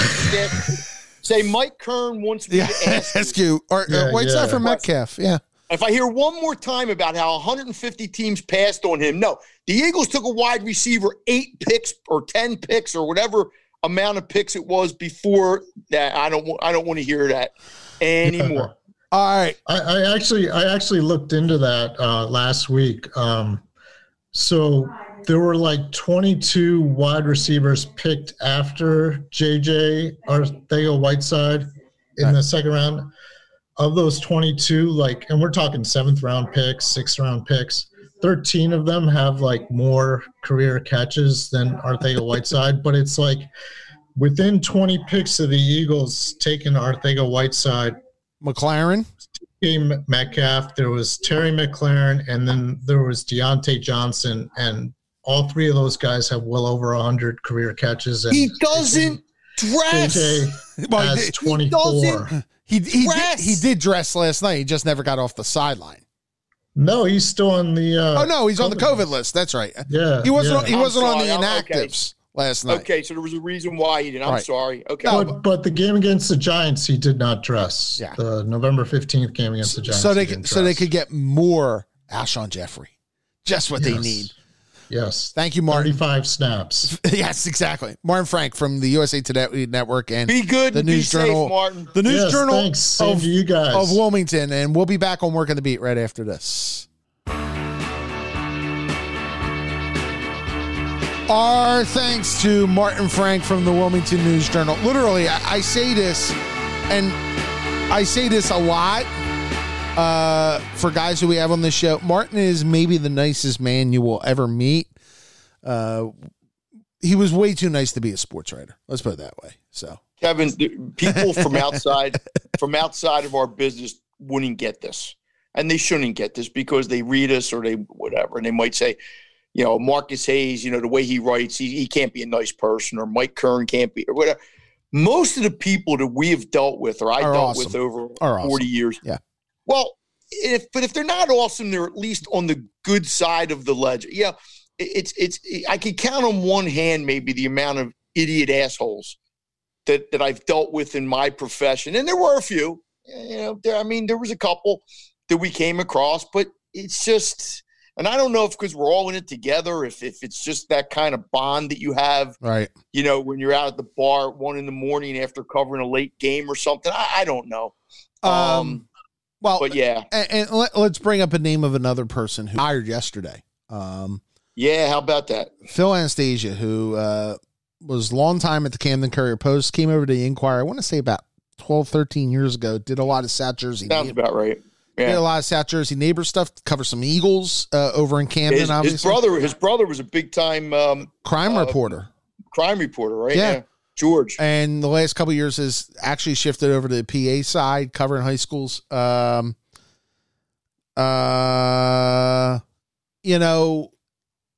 Say Mike Kern wants me yeah, to ask. ask you. you or Yeah, uh, Whiteside yeah. for Metcalf? Yeah. If I hear one more time about how 150 teams passed on him, no, the Eagles took a wide receiver eight picks or 10 picks or whatever amount of picks it was before that. I don't. I don't want to hear that anymore. All right. I, I actually I actually looked into that uh, last week. Um, so there were like 22 wide receivers picked after JJ Arcega Whiteside in Right. the second round. Of those 22, like, and we're talking seventh round picks, sixth round picks. 13 of them have like more career catches than Arcega Whiteside, but it's like within 20 picks of the Eagles taking Arcega Whiteside, McLaurin. Team Metcalf, there was Terry McLaurin, and then there was Diontae Johnson, and all three of those guys have well over hundred career catches. And He doesn't dress. JJ Well, has he, twenty doesn't- four. He, he, did, Dress. he did dress last night. He just never got off the sideline. No, he's still on the. Uh, oh no, he's on the COVID list. That's right. Yeah, He wasn't. yeah. On, he I'm wasn't on the sorry, I'm- okay. inactives last night. Okay, so there was a reason why he didn't. I'm Right. sorry. Okay. No, But, but the game against the Giants, he did not dress. Yeah. The November fifteenth game against the Giants. So they he could, didn't so they could get more Alshon Jeffery. Just what they need. Yes. Thank you, Martin. Thirty-five snaps. yes, exactly. Martin Frank from the USA Today Network and be good. the and be News safe, Journal, Martin. the News yes, Journal Thanks. Same of, you guys. of Wilmington, and we'll be back on Work on the Beat right after this. Our thanks to Martin Frank from the Wilmington News Journal. Literally, I, I say this, and I say this a lot uh, for guys who we have on the show. Martin is maybe the nicest man you will ever meet. Uh, he was way too nice to be a sports writer. Let's put it that way. So Kevin, people from outside from outside of our business wouldn't get this. And they shouldn't get this because they read us or they whatever. And they might say, you know, Marcus Hayes, you know, the way he writes, he, he can't be a nice person, or Mike Kern can't be, or whatever. Most of the people that we have dealt with, or I Are dealt awesome. with over Are 40 awesome. years. Yeah. Well, if but if they're not awesome, they're at least on the good side of the ledger. Yeah. It's it's I could count on one hand maybe the amount of idiot assholes that that I've dealt with in my profession, and there were a few. You know, there, I mean, there was a couple that we came across, but it's just, and I don't know if because we're all in it together, if if it's just that kind of bond that you have, right. you know, when you're out at the bar at one in the morning after covering a late game or something. I, I don't know. Um, well, but yeah, and, and let, us bring up a name of another person who hired yesterday. Um, Yeah, how about that? Phil Anastasia, who uh, was long time at the Camden Courier Post, came over to the Inquirer. I want to say about 12, 13 years ago. Did a lot of South Jersey. Sounds about right. Yeah. Did a lot of South Jersey neighbor stuff. Cover some Eagles uh, over in Camden. His, obviously, his brother, his brother was a big time um, crime uh, reporter. crime reporter, right? Yeah. George. and the last couple of years has actually shifted over to the PA side, covering high schools. Um, uh, you know,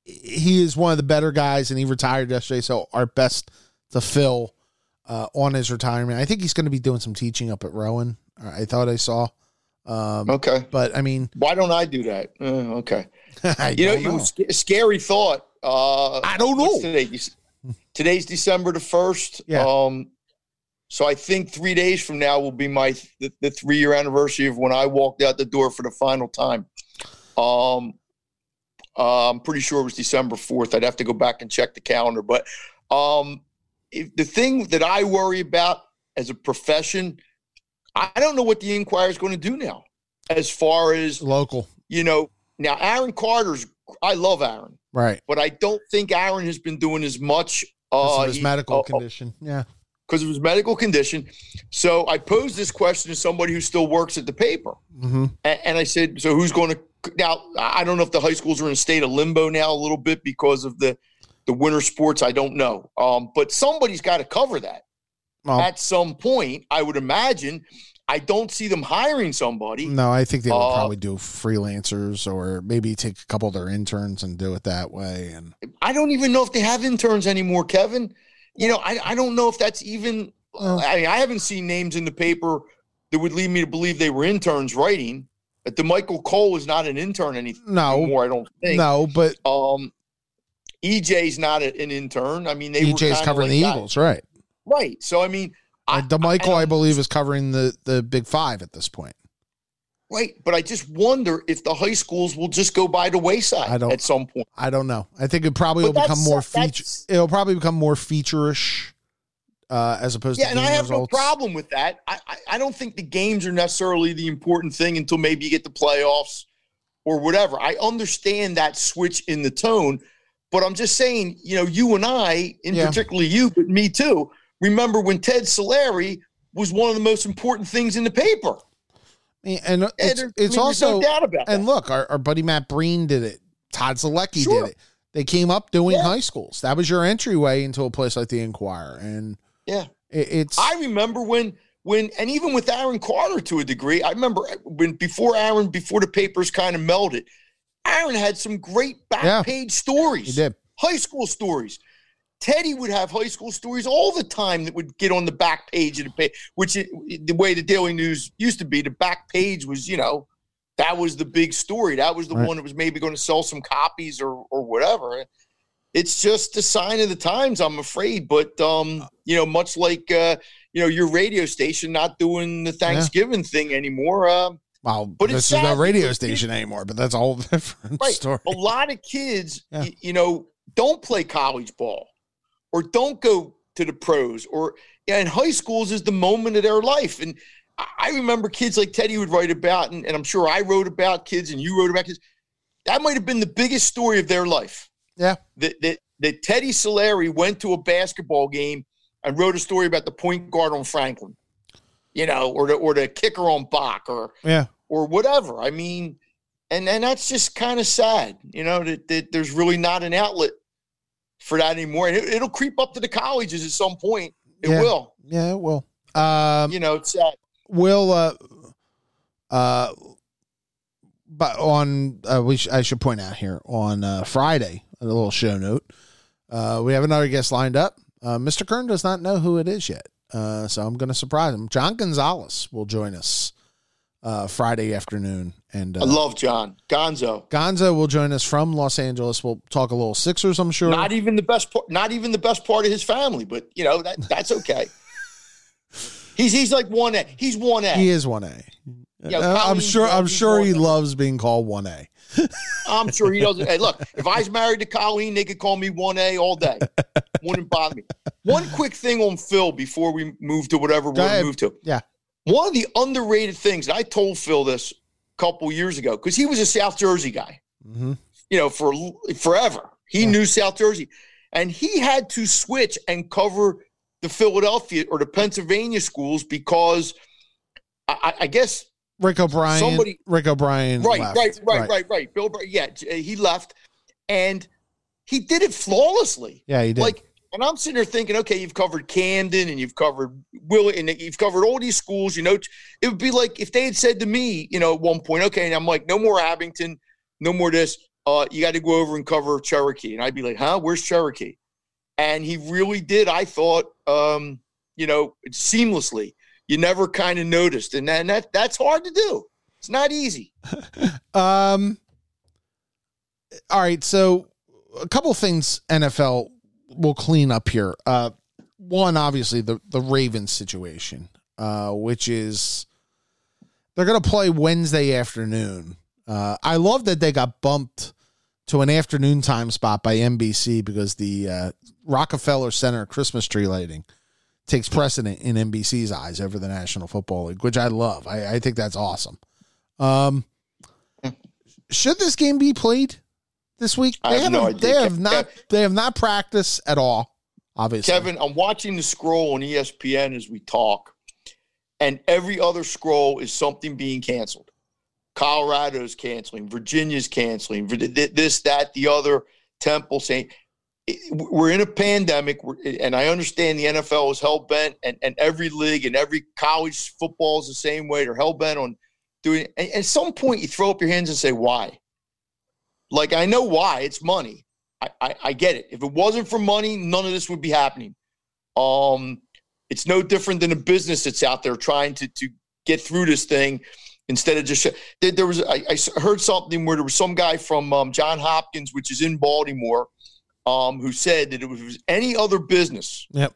he is one of the better guys, and he retired yesterday. So our best to Phil uh, on his retirement. I think he's going to be doing some teaching up at Rowan. I thought I saw. Um, Okay. but I mean, Why don't I do that? Uh, okay. You know, was a scary thought. Uh, I don't know. Today's December the first. Yeah. Um, so I think three days from now will be my the, the three year anniversary of when I walked out the door for the final time. Um, uh, I'm pretty sure it was December fourth. I'd have to go back and check the calendar, but um, if the thing that I worry about as a profession, I don't know what the Inquirer is going to do now, as far as local, you know. Now, Aaron Carter's. I love Aaron right? but I don't think Aaron has been doing as much Because uh, of his he- medical uh, uh, condition. Yeah, because of his medical condition. So I posed this question to somebody who still works at the paper, hmm and, and I said, "So who's going to now?" I don't know if the high schools are in a state of limbo now a little bit because of the the winter sports. I don't know, um, but somebody's got to cover that well, at some point. I would imagine. I don't see them hiring somebody. No, I think they would Uh, probably do freelancers or maybe take a couple of their interns and do it that way. And I don't even know if they have interns anymore, Kevin. You know, I, I don't know if that's even. Well- I mean, I haven't seen names in the paper that would lead me to believe they were interns writing. That the Michael Cole is not an intern any, no, anymore. I don't think. no, but Um, EJ's not a- an intern. I mean, they were EJ's kinda E covering like the. Eagles, right? right? So I mean, I, And DeMichael, I, don't- believe, is covering the the Big Five at this point. right. But I just wonder if the high schools will just go by the wayside I don't- at some point. I don't know. I think it probably But will become more feature. It'll probably become more feature-ish, uh, as opposed Yeah, to Yeah, and I have results. no problem with that. I, I I don't think the games are necessarily the important thing until maybe you get the playoffs or whatever. I understand that switch in the tone, but I'm just saying, you know, you and I, in Yeah. particularly you, but me too, remember when Ted Silary was one of the most important things in the paper. And And it's I mean, there's no also doubt about and that. look, our, our buddy Matt Breen did it. Todd Zolecki Sure. did it. They came up doing Yeah. high schools. That was your entryway into a place like the Inquirer, and Yeah. it, it's I remember when when and even with Aaron Carter to a degree, I remember when before Aaron, before the papers kind of melted. Aaron had some great back Yeah. page stories. he did. high school stories. Teddy would have high school stories all the time that would get on the back page of the page, which it, the way the Daily News used to be, the back page was, you know, that was the big story. That was the Right. one that was maybe going to sell some copies or or whatever. It's just a sign of the times, I'm afraid. But um, you know, much like uh, you know, your radio station not doing the Thanksgiving thing anymore. Uh, Well, But it's this is no sad radio station anymore, but that's a whole different Right. story. a lot of kids, Yeah. you know, don't play college ball or don't go to the pros or and high schools is the moment of their life. And I I remember kids like Teddy would write about, and, and I'm sure I wrote about kids and you wrote about kids. That might have been the biggest story of their life. Yeah. That that that Teddy Silary went to a basketball game and wrote a story about the point guard on Franklin, you know, or the or the kicker on Bach or Yeah. or whatever. I mean, and and that's just kind of sad, you know, that, that there's really not an outlet for that anymore. And it, it'll creep up to the colleges at some point. It Yeah. will. Yeah, it will. Um, You know, it's sad. will uh, uh, but on uh, we sh- I should point out here on uh, Friday a little show note. Uh, we have another guest lined up. Uh, Mr. Kern does not know who it is yet, uh, so I'm going to surprise him. John Gonzalez will join us uh, Friday afternoon, and I uh, love John Gonzo. Gonzo will join us from Los Angeles. We'll talk a little Sixers, I'm sure. Not even the best part. Not even the best part of his family, but you know that that's okay. he's he's like one A. He's one A. he is one A. Yeah, Uh, I'm sure. I'm sure he loves being called one A. I'm sure he doesn't. Hey, look, if I was married to Colleen, they could call me 1A all day. Wouldn't bother me. One quick thing on Phil before we move to whatever we're going to move to. Yeah. One of the underrated things, and I told Phil this couple years ago, because he was a South Jersey guy. hmm you know, for forever. He yeah. knew South Jersey, and he had to switch and cover the Philadelphia or the Pennsylvania schools because I, I guess Rick O'Brien. Somebody, Rick O'Brien. Right, right, right, right, right, right. Bill, yeah, he left, and he did it flawlessly. Yeah, he did. Like, and I'm sitting there thinking, okay, you've covered Camden and you've covered Willie and you've covered all these schools. You know, it would be like if they had said to me, you know, at one point, okay, and I'm like, no more Abington, no more this. Uh, you got to go over and cover Cherokee, and I'd be like, huh, where's Cherokee? And he really did. I thought, um, you know, seamlessly. You never kind of noticed, and then that that's hard to do. It's not easy. um. All right, so a couple things NFL will clean up here. Uh, one, obviously the the Ravens situation, uh, which is they're going to play Wednesday afternoon. Uh, I love that they got bumped to an afternoon time spot by NBC because the uh, Rockefeller Center Christmas tree lighting takes precedent in NBC's eyes over the National Football League, which I love. I, I think that's awesome. Um, should this game be played this week? They have, no they have not. They have not practiced at all. Obviously, Kevin, I'm watching the scroll on ESPN as we talk, and every other scroll is something being canceled. Colorado's canceling, Virginia's canceling, this, that, the other. Temple saying we're in a pandemic, and I understand the NFL is hell bent, and, and every league and every college football is the same way. They're hell bent on doing. And at some point, you throw up your hands and say, "Why?" Like I know why. It's money. I, I, I get it. If it wasn't for money, none of this would be happening. Um, it's no different than a business that's out there trying to to get through this thing instead of just there was I, I heard something where there was some guy from um, John Hopkins, which is in Baltimore, um, who said that if it was any other business, yep,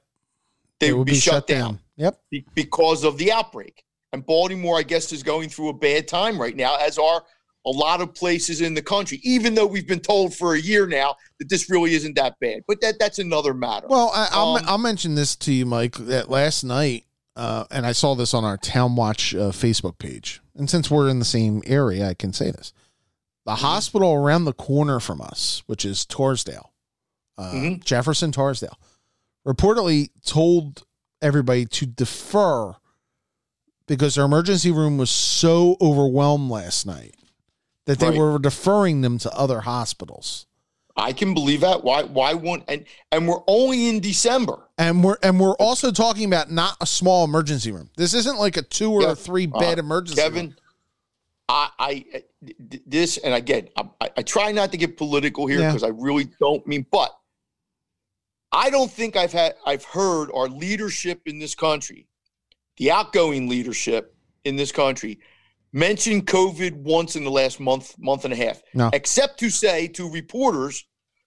they, would, be, be, shut, down. down. Yep, because of the outbreak. And Baltimore, I guess, is going through a bad time right now, as are a lot of places in the country. Even though we've been told for a year now that this really isn't that bad, but that that's another matter. Well, I, will um, I'll mention this to you, Mike. That last night uh, and I saw this on our Town Watch uh, Facebook page. And since we're in the same area, I can say this: the mm-hmm. hospital around the corner from us, which is Torresdale, uh, mm-hmm. Jefferson Torresdale, reportedly told everybody to defer because their emergency room was so overwhelmed last night that they right. were deferring them to other hospitals. I can believe that. Why? Why won't? And and we're only in December. And we're and we're also talking about not a small emergency room. This isn't like a two or yeah. three bed uh, emergency. Kevin, room. I, I this and again, I, I try not to get political here because yeah. I really don't mean. But I don't think I've had I've heard our leadership in this country, the outgoing leadership in this country, mention COVID once in the last month, month and a half, no. except to say to reporters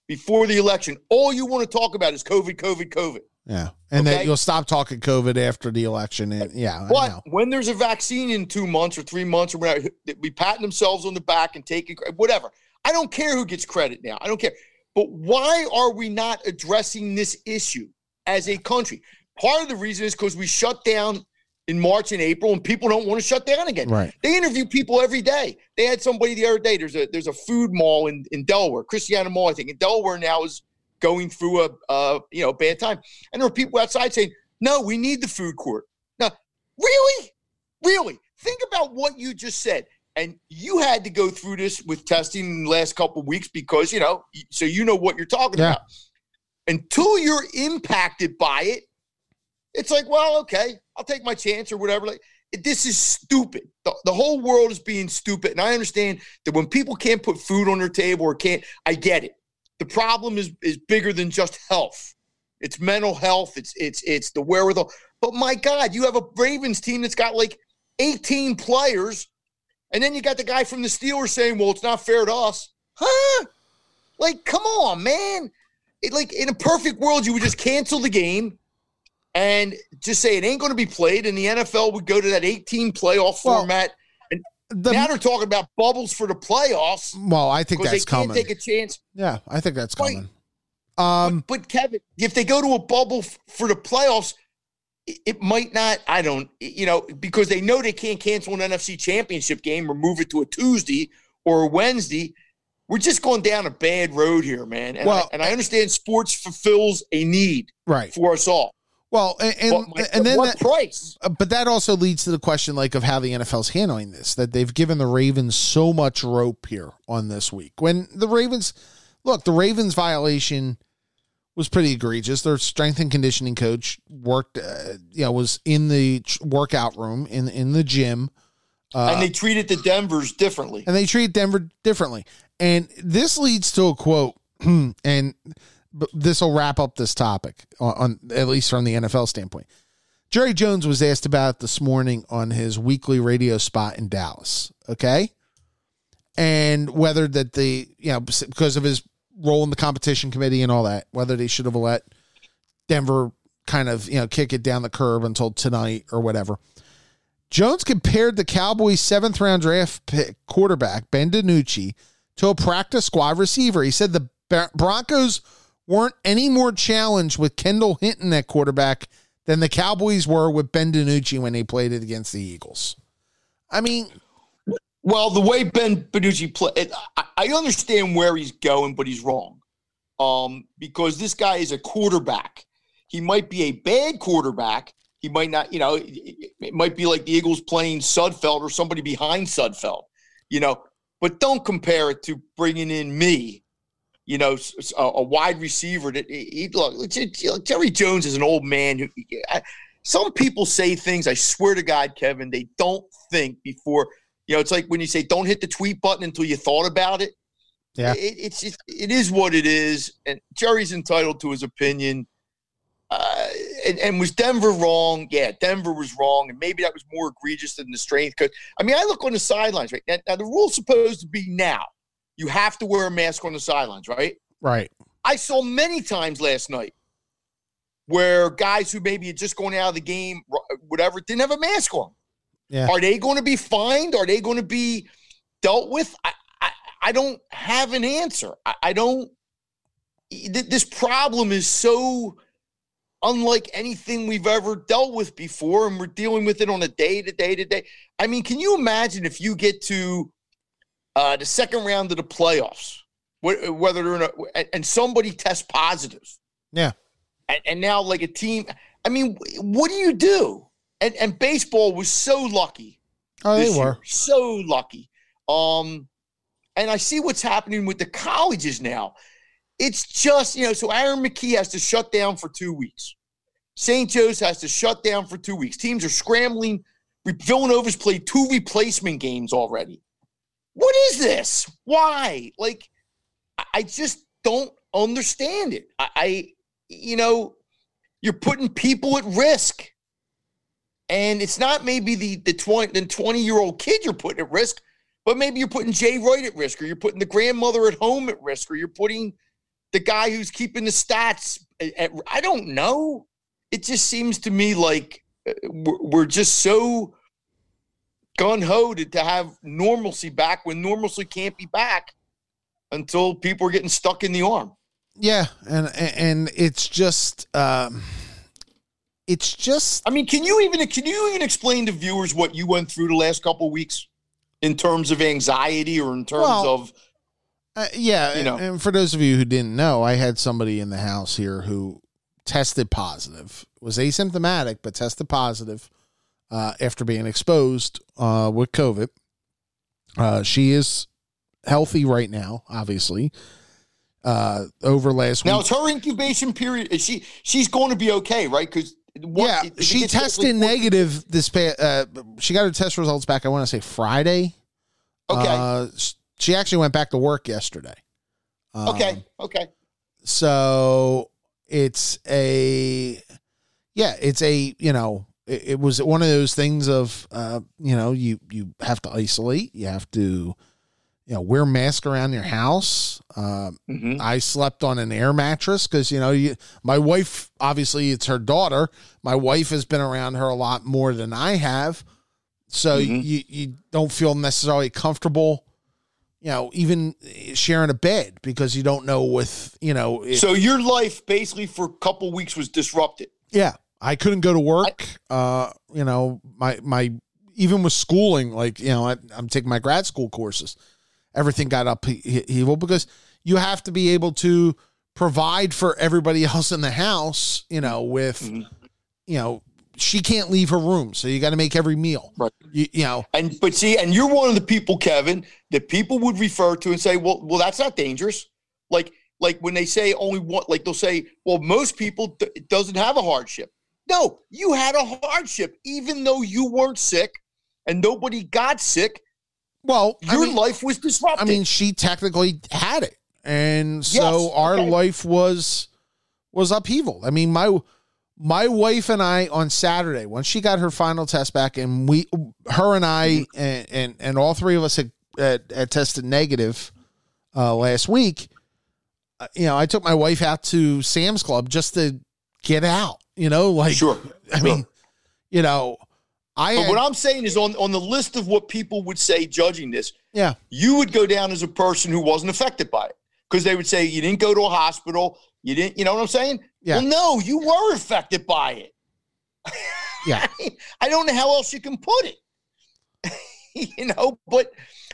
before the election, all you want to talk about is COVID, COVID, COVID. Yeah. And okay? then you'll stop talking COVID after the election. And yeah. But when there's a vaccine in two months or three months or whatever, we patting themselves on the back and taking whatever. I don't care who gets credit now. I don't care. But why are we not addressing this issue as a country? Part of the reason is because we shut down in March and April, and people don't want to shut down again. Right. They interview people every day. They had somebody the other day. There's a there's a food mall in, in Delaware, Christiana Mall, I think. In Delaware now is going through a uh, you know bad time, and there were people outside saying, "No, we need the food court." Now, really, really, think about what you just said. And you had to go through this with testing in the last couple weeks because you know, so you know what you're talking yeah. about. Until you're impacted by it, it's like, well, okay, I'll take my chance or whatever. Like, this is stupid. The, the whole world is being stupid. And I understand that when people can't put food on their table or can't, I get it. The problem is is bigger than just health. It's mental health. It's it's it's the wherewithal. But my God, you have a Ravens team that's got like 18 players, and then you got the guy from the Steelers saying, "Well, it's not fair to us." Huh? Like, come on, man. It, like in a perfect world, you would just cancel the game and just say it ain't going to be played, and the NFL would go to that 18 playoff well, format. And the, now they're talking about bubbles for the playoffs. Well, I think that's they coming. Take a chance. Yeah, I think that's coming. Um, but, but, Kevin, if they go to a bubble f- for the playoffs, it, it might not. I don't, you know, because they know they can't cancel an NFC Championship game or move it to a Tuesday or a Wednesday we're just going down a bad road here, man. And, Well- I, and I understand sports fulfills a need Right. for us all. Well, and and, my, and then what that, price? Uh, but that also leads to the question like of how the NFL's handling this that they've given the Ravens so much rope here on this week when the Ravens look the Ravens violation was pretty egregious their strength and conditioning coach worked uh, you know was in the workout room in in the gym uh, and they treated the Denver's differently. and they treat Denver differently. And this leads to a quote, and this will wrap up this topic on, on at least from the NFL standpoint. Jerry Jones was asked about it this morning on his weekly radio spot in Dallas. Okay, and whether that the you know because of his role in the competition committee and all that, whether they should have let Denver kind of you know kick it down the curb until tonight or whatever. Jones compared the Cowboys' seventh round draft pick quarterback, Ben DiNucci, to a practice squad receiver. He said the Broncos weren't any more challenged with Kendall Hinton at quarterback than the Cowboys were with Ben DiNucci when they played it against the Eagles. I mean, Well, the way Ben Benucci played, I, understand where he's going, but he's wrong. Um, because this guy is a quarterback. He might be a bad quarterback. He might not, you know, it might be like the Eagles playing Sudfeld or somebody behind Sudfeld, you know. But don't compare it to bringing in me, you know, a wide receiver. That he, look, Jerry Jones is an old man who. I, some people say things. I swear to God, Kevin, they don't think before you know, it's like when you say don't hit the tweet button until you thought about it. Yeah. It, it's just, it is what it is. And Jerry's entitled to his opinion. Uh, and, and was Denver wrong? Yeah, Denver was wrong. And maybe that was more egregious than the strength coach. I mean, I look on the sidelines, right? Now, now the rule's supposed to be now. You have to wear a mask on the sidelines, right? right. I saw many times last night where guys who maybe had just gone out of the game, whatever, didn't have a mask on. Yeah. Are they going to be fined? Are they going to be dealt with? I, I, I don't have an answer. I, I don't. th- This problem is so unlike anything we've ever dealt with before, and we're dealing with it on a day to day to day. I mean, can you imagine if you get to uh, the second round of the playoffs, whether they're in a, and- somebody tests positive? Yeah. and, and now like a team. I mean, what do you do? And and baseball was so lucky. Oh, they were. year, so lucky. Um, and I see what's happening with the colleges now. It's just you know, so Aaron McKee has to shut down for two weeks. St. Joe's has to shut down for two weeks. Teams are scrambling. Villanova's played two replacement games already. What is this? Why? Like, I- just don't understand it. I, I you know, you're putting people at risk. And it's not maybe the the 20 the 20 year old kid you're putting at risk, but maybe you're putting Jay Wright at risk, or you're putting the grandmother at home at risk, or you're putting the guy who's keeping the stats. At, at- I don't know. It just seems to me like uh, we're just so gun ho to, to have normalcy back when normalcy can't be back until people are getting stuck in the arm. Yeah, and and it's just um it's just I mean, can you even can you even explain to viewers what you went through the last couple of weeks in terms of anxiety or in terms Well, of Uh, yeah, You know. and for those of you who didn't know, I had somebody in the house here who tested positive, was asymptomatic but tested positive uh, after being exposed uh, with COVID. Uh, she is healthy right now, obviously. Uh, over last now week, it's her incubation period. She she's going to be okay, right? Because yeah, she tested negative this past. Uh, she got her test results back. I want to say Friday. Okay, Uh, she actually went back to work yesterday. Um, okay, okay. So it's a, yeah, it's a, you know, it, it was one of those things of, uh, you know, you, you have to isolate, you have to, you know, wear mask around your house. Um, Mhm. I slept on an air mattress because you know you, my wife obviously it's her daughter. My wife has been around her a lot more than I have, so Mhm. you you don't feel necessarily comfortable, you know, even sharing a bed because you don't know with you know. So your life basically for a couple weeks was disrupted. yeah, I couldn't go to work. uh, you know, my my even with schooling, like you know, I, I'm taking my grad school courses, everything got upheaval because you have to be able to provide for everybody else in the house, you know, with, Mhm. you know, she can't leave her room. So you got to make every meal. Right. You, you know, And but see, and you're one of the people, Kevin, that people would refer to and say, "Well, well, that's not dangerous." Like, like when they say only one, like they'll say, "Well, most people it doesn't have a hardship." No, you had a hardship, even though you weren't sick and nobody got sick. well, I Your mean, life was disrupted. I mean, she technically had it. And so Yes, our okay. life was, was upheaval. I mean, my, my wife and I on Saturday, when she got her final test back and we, her and I, Mm-hmm. and, and, and all three of us had, had, had tested negative, uh, last week, uh, you know, I took my wife out to Sam's Club just to get out, you know, like, sure. I mean, you know, I, But had- what I'm saying is on, on the list of what people would say judging this, yeah, you would go down as a person who wasn't affected by it. Because they would say you didn't go to a hospital, you didn't, you know what I'm saying? Yeah. Well, no, you were affected by it. Yeah. I don't know how else you can put it. you know, but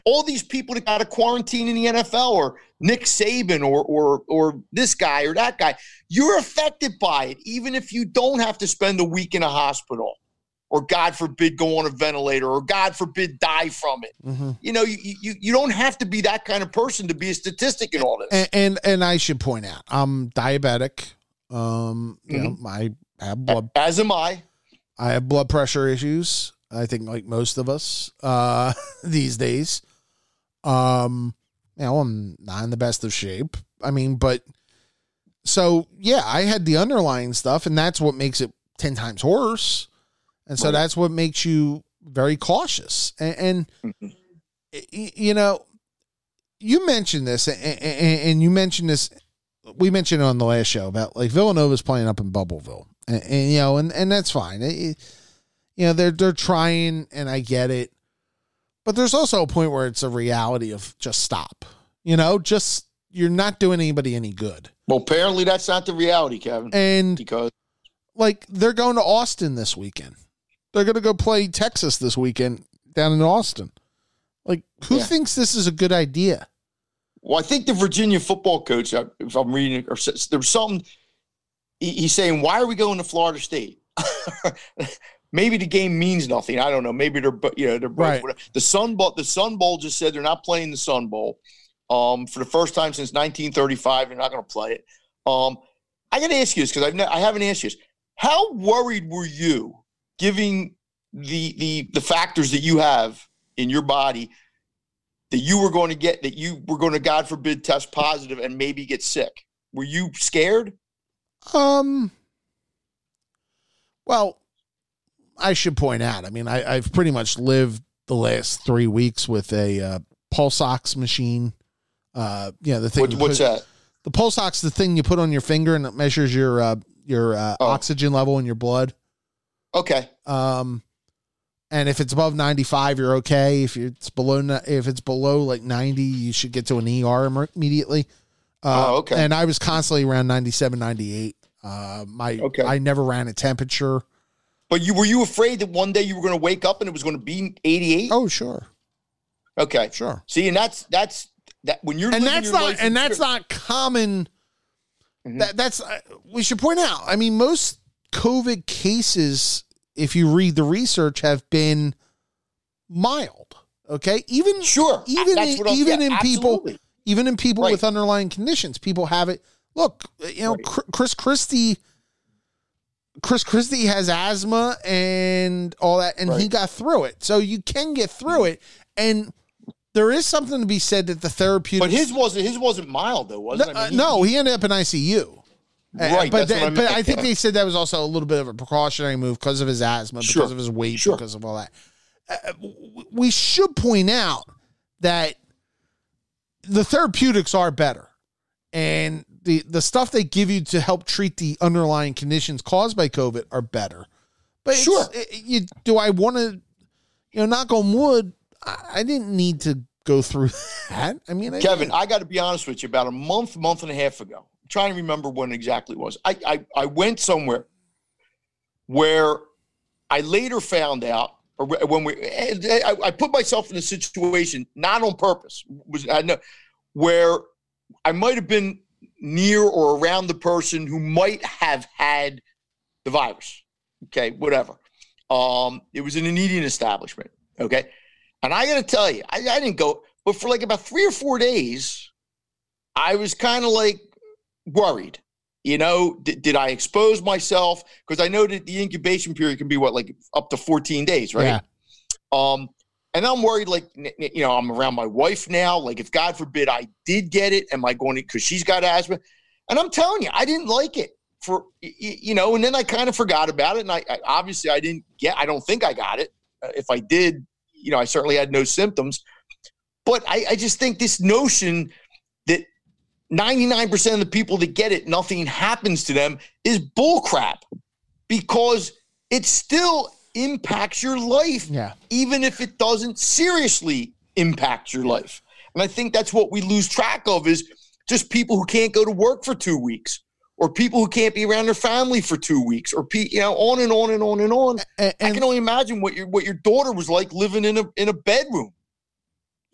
all these people that got a quarantine in the NFL or Nick Saban or or or this guy or that guy, you're affected by it, even if you don't have to spend a week in a hospital or God forbid go on a ventilator or God forbid die from it. hmm You know, you you you don't have to be that kind of person to be a statistic in all this. and, and and I should point out, I'm diabetic. Um, you know, I have blood, As am I. I have blood pressure issues. I think like most of us uh, these days. Um, you know, I'm not in the best of shape. I mean, but so yeah, I had the underlying stuff, and that's what makes it ten times worse. And so Right. that's what makes you very cautious. And, and Mhm. you know, you mentioned this, and, and, and you mentioned this. We mentioned it on the last show about like Villanova's playing up in Bubbleville, and, and you know, and, and that's fine. It- you know, they're they're trying, and I get it, but there's also a point where it's a reality of just stop. You know, just you're not doing anybody any good, Well, apparently that's not the reality, Kevin. and Because like they're going to Austin this weekend. They're going to go play Texas this weekend down in Austin. Like, who Yeah. thinks this is a good idea? well, I think the Virginia football coach, uh, if I'm reading, it, or s- there was something. He's saying, "Why are we going to Florida State?" Maybe the game means nothing. I don't know. Maybe they're, you know, they're Right. the Sun Bowl. The Sun Bowl just said they're not playing the Sun Bowl. Um, for the first time since 1935, they're not going to play it. Um, I got to ask you this because I've ne- I haven't asked you this. How worried were you, giving the the the factors that you have in your body, that you were going to get that you were going to, God forbid, test positive and maybe get sick? Were you scared? Um. Well, I should point out. I mean, I, I've pretty much lived the last three weeks with a uh, pulse ox machine. Uh, you know the thing. What, what's put- that? The pulse ox, the thing you put on your finger and it measures your uh, your uh, Oh. oxygen level in your blood. Okay. Um, and if it's above 95, you're okay. If it's below, if it's below like 90, you should get to an ER immediately. Uh, Oh, okay. And I was constantly around 97, 98. Uh, my, Okay. I never ran a temperature. But you were you afraid that one day you were going to wake up and it was going to be 88? Oh, sure. Okay. Sure. See, and that's that's that when you're And that's not, and that's not common. Mhm. That that's, uh, we should point out. I mean, most COVID cases, if you read the research, have been mild. Okay. Even, sure. even in- even yeah, in people- absolutely. even in people Right. with underlying conditions people have it look you know Right. Chris christie chris christie has asthma and all that and he got through it so you can get through it and there is something to be said that the therapeutic But his wasn't his wasn't mild though, was no, it? uh, no, he ended up in icu Uh, Right, but what they- I but. I think they said that was also a little bit of a precautionary move because of his asthma, Sure. because of his weight, Sure. because of all that. Uh, we should point out that the therapeutics are better, and the the stuff they give you to help treat the underlying conditions caused by COVID are better. But Sure. it- you, do I want to, you know, knock on wood? I, I didn't need to go through that. I mean, I Kevin. I got to be honest with you. About a month, month and a half ago, I'm trying to remember when exactly it was. I, I I went somewhere where I later found out or when we, I, I put myself in a situation not on purpose, was I know where I might have been near or around the person who might have had the virus. Okay, whatever. Um, it was in an eating establishment. Okay, and I got to tell you, I, I didn't go, but for like about three or four days, I was kind of like worried. You know, did, did I expose myself? Because I know that the incubation period can be what, like up to 14 days, right? Yeah. Um, and I'm worried, like, you know, I'm around my wife now. Like, if God forbid I did get it, am I going to, because she's got asthma? And I'm telling you, I didn't like it for, you know, and then I kind of forgot about it. And I, I obviously I didn't get, I don't think I got it. Uh, if I did, you know, I certainly had no symptoms. But I, I just think this notion that 99% of the people that get it, nothing happens to them is bullcrap because it's still impacts your life, Yeah. even if it doesn't seriously impact your life. And I think that's what we lose track of is just people who can't go to work for two weeks or people who can't be around their family for two weeks or pe- you know on and on and on and on. And, I can only imagine what your what your daughter was like living in a in a bedroom.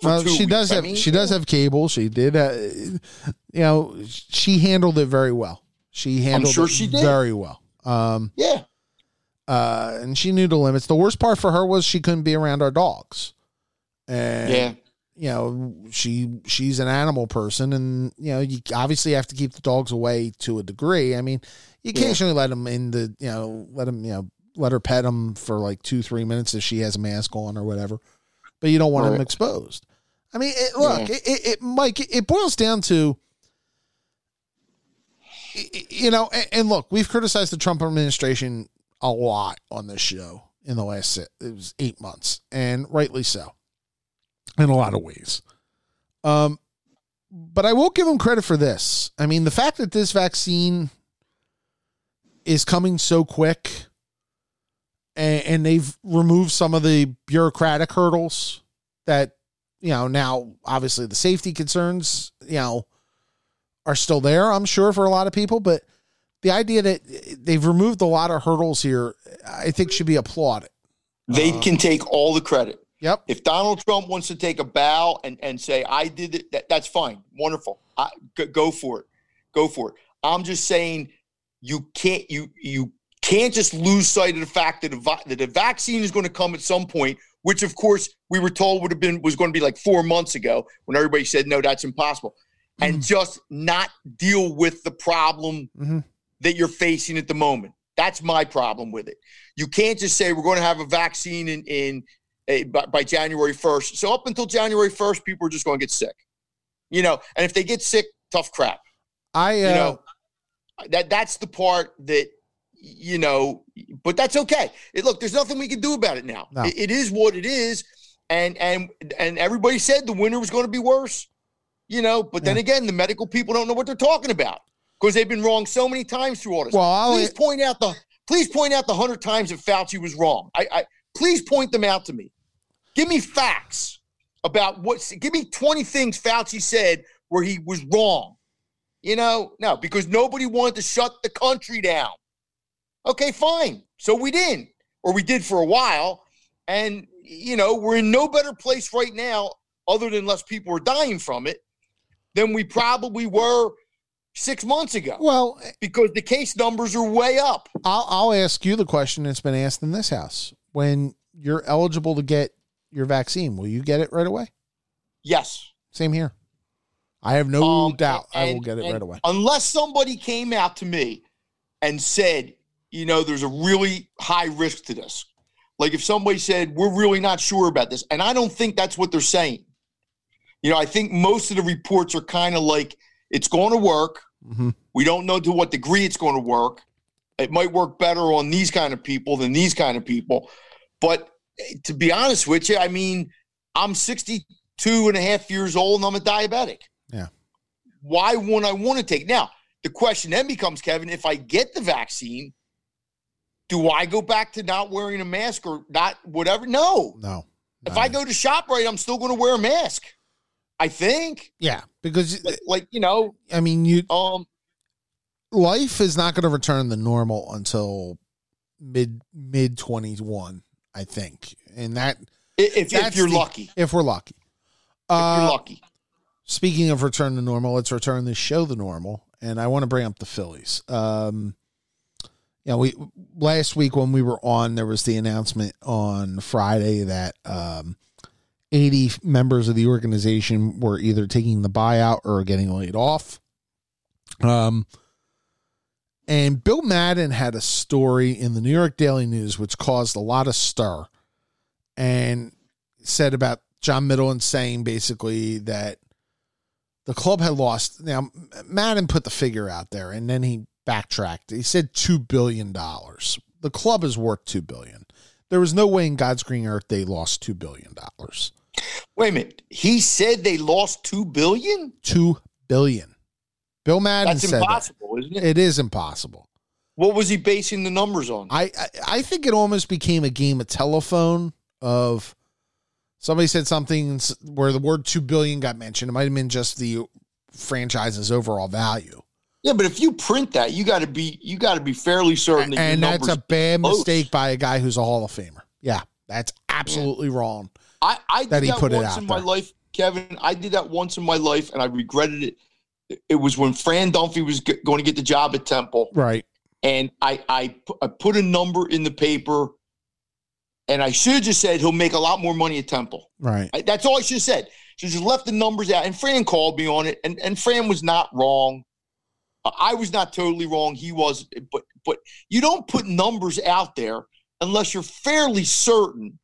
well, she does weeks. I have mean, she does have cable. She did, uh, you know, she handled it very well. She handled sure it she did. very well. Um, Yeah, uh, and she knew the limits. The worst part for her was she couldn't be around our dogs. And yeah. you know, she she's an animal person, and you know, you obviously have to keep the dogs away to a degree. I mean, you Yeah. occasionally let them in the, you know, let them, you know, let her pet them for like two, three minutes if she has a mask on or whatever, but you don't want them exposed. I mean, it, look, Yeah. it, it, it, Mike, it, boils down to, you know, and look, we've criticized the Trump administration a lot on this show in the last it was eight months, and rightly so, in a lot of ways. Um, but I will give them credit for this. I mean, the fact that this vaccine is coming so quick, and, and they've removed some of the bureaucratic hurdles that you know now obviously the safety concerns you know are still there i'm sure for a lot of people but the idea that they've removed a lot of hurdles here i think should be applauded They Uh, can take all the credit. yep If Donald Trump wants to take a bow and, and say, I did it, that, that's fine. Wonderful. I, go, go for it. Go for it. I'm just saying you can't you you can't just lose sight of the fact that a, that a vaccine is going to come at some point, which of course we were told would have been was going to be like four months ago when everybody said no, that's impossible, and just not deal with the problem Mhm. That you're facing at the moment. That's my problem with it. You can't just say we're going to have a vaccine in in eh, by, by January 1st. So up until January 1st, people are just going to get sick. You know, and if they get sick, tough crap. i uh, You know, that that's the part that you know, but that's okay. It, look, there's nothing we can do about it now. No. It- it is what it is, and and and everybody said the winter was going to be worse. You know, but then again, the medical people don't know what they're talking about because they've been wrong so many times through all this. well I'll, please point out the please point out the hundred times that Fauci was wrong. I, I please point them out to me. Give me facts about what. Give me twenty things Fauci said where he was wrong. You know, no, because nobody wanted to shut the country down. Okay, fine. So we didn't, or we did for a while, and you know we're in no better place right now, other than less people are dying from it, than we probably were six months ago well because the case numbers are way up. I'll, I'll ask you the question that's been asked in this house when you're eligible to get your vaccine will you get it right away Yes. same here i have no Um, doubt i will get it right away Unless somebody came out to me and said, you know, there's a really high risk to this. Like if somebody said, we're really not sure about this. And I don't think that's what they're saying. You know, I think most of the reports are kind of like, it's going to work. hmm We don't know to what degree it's going to work. It might work better on these kind of people than these kind of people. But eh, to be honest with you, I mean, I'm 62 and a half years old and I'm a diabetic. Yeah. Why wouldn't I want to take? Now, the question then becomes, Kevin, if I get the vaccine, do I go back to not wearing a mask or not whatever? No. no If. I go to ShopRite, I'm still going to wear a mask. I think. yeah because Like, like, you know, i mean you um, life is not going to return to normal until mid mid 21 I think, and that If, if you're the- lucky. if we're lucky. If you're Uh, lucky. speaking of return to normal, let's return this show to normal, and I want to bring up the Phillies. Um, you know, we last week when we were on, there was the announcement on Friday that um, 80 members of the organization were either taking the buyout or getting laid off. Um, and Bill Madden had a story in the New York Daily News which caused a lot of stir and said about John Middleton saying basically that the club had lost. Now, Madden put the figure out there and then he backtracked. He said $2 billion. The club is worth 2 billion. There was no way in God's green earth they lost $2 billion. Wait a minute. He said they lost two billion. 2 billion. Bill Madden That's said that. impossible, isn't it? It is impossible. What was he basing the numbers on? I, I I think it almost became a game of telephone of somebody said something where the word two billion got mentioned. It might have been just the franchise's overall value, yeah, but if you print that, you got to be you got to be fairly certain that and that's a bad close. mistake by a guy who's a Hall of Famer. Yeah, that's absolutely wrong. I, I did that that, he put it once in my life, Kevin. I did that once in my life, and I regretted it. It was when Fran Dunphy was g- going to get the job at Temple, Right. and I, I I put a number in the paper, and I should have just said he'll make a lot more money at Temple. Right. I, that's all I should have said. Should just left the numbers out, and Fran called me on it, and and Fran was not wrong. I was not totally wrong. He was, but but you don't put numbers out there unless you're fairly certain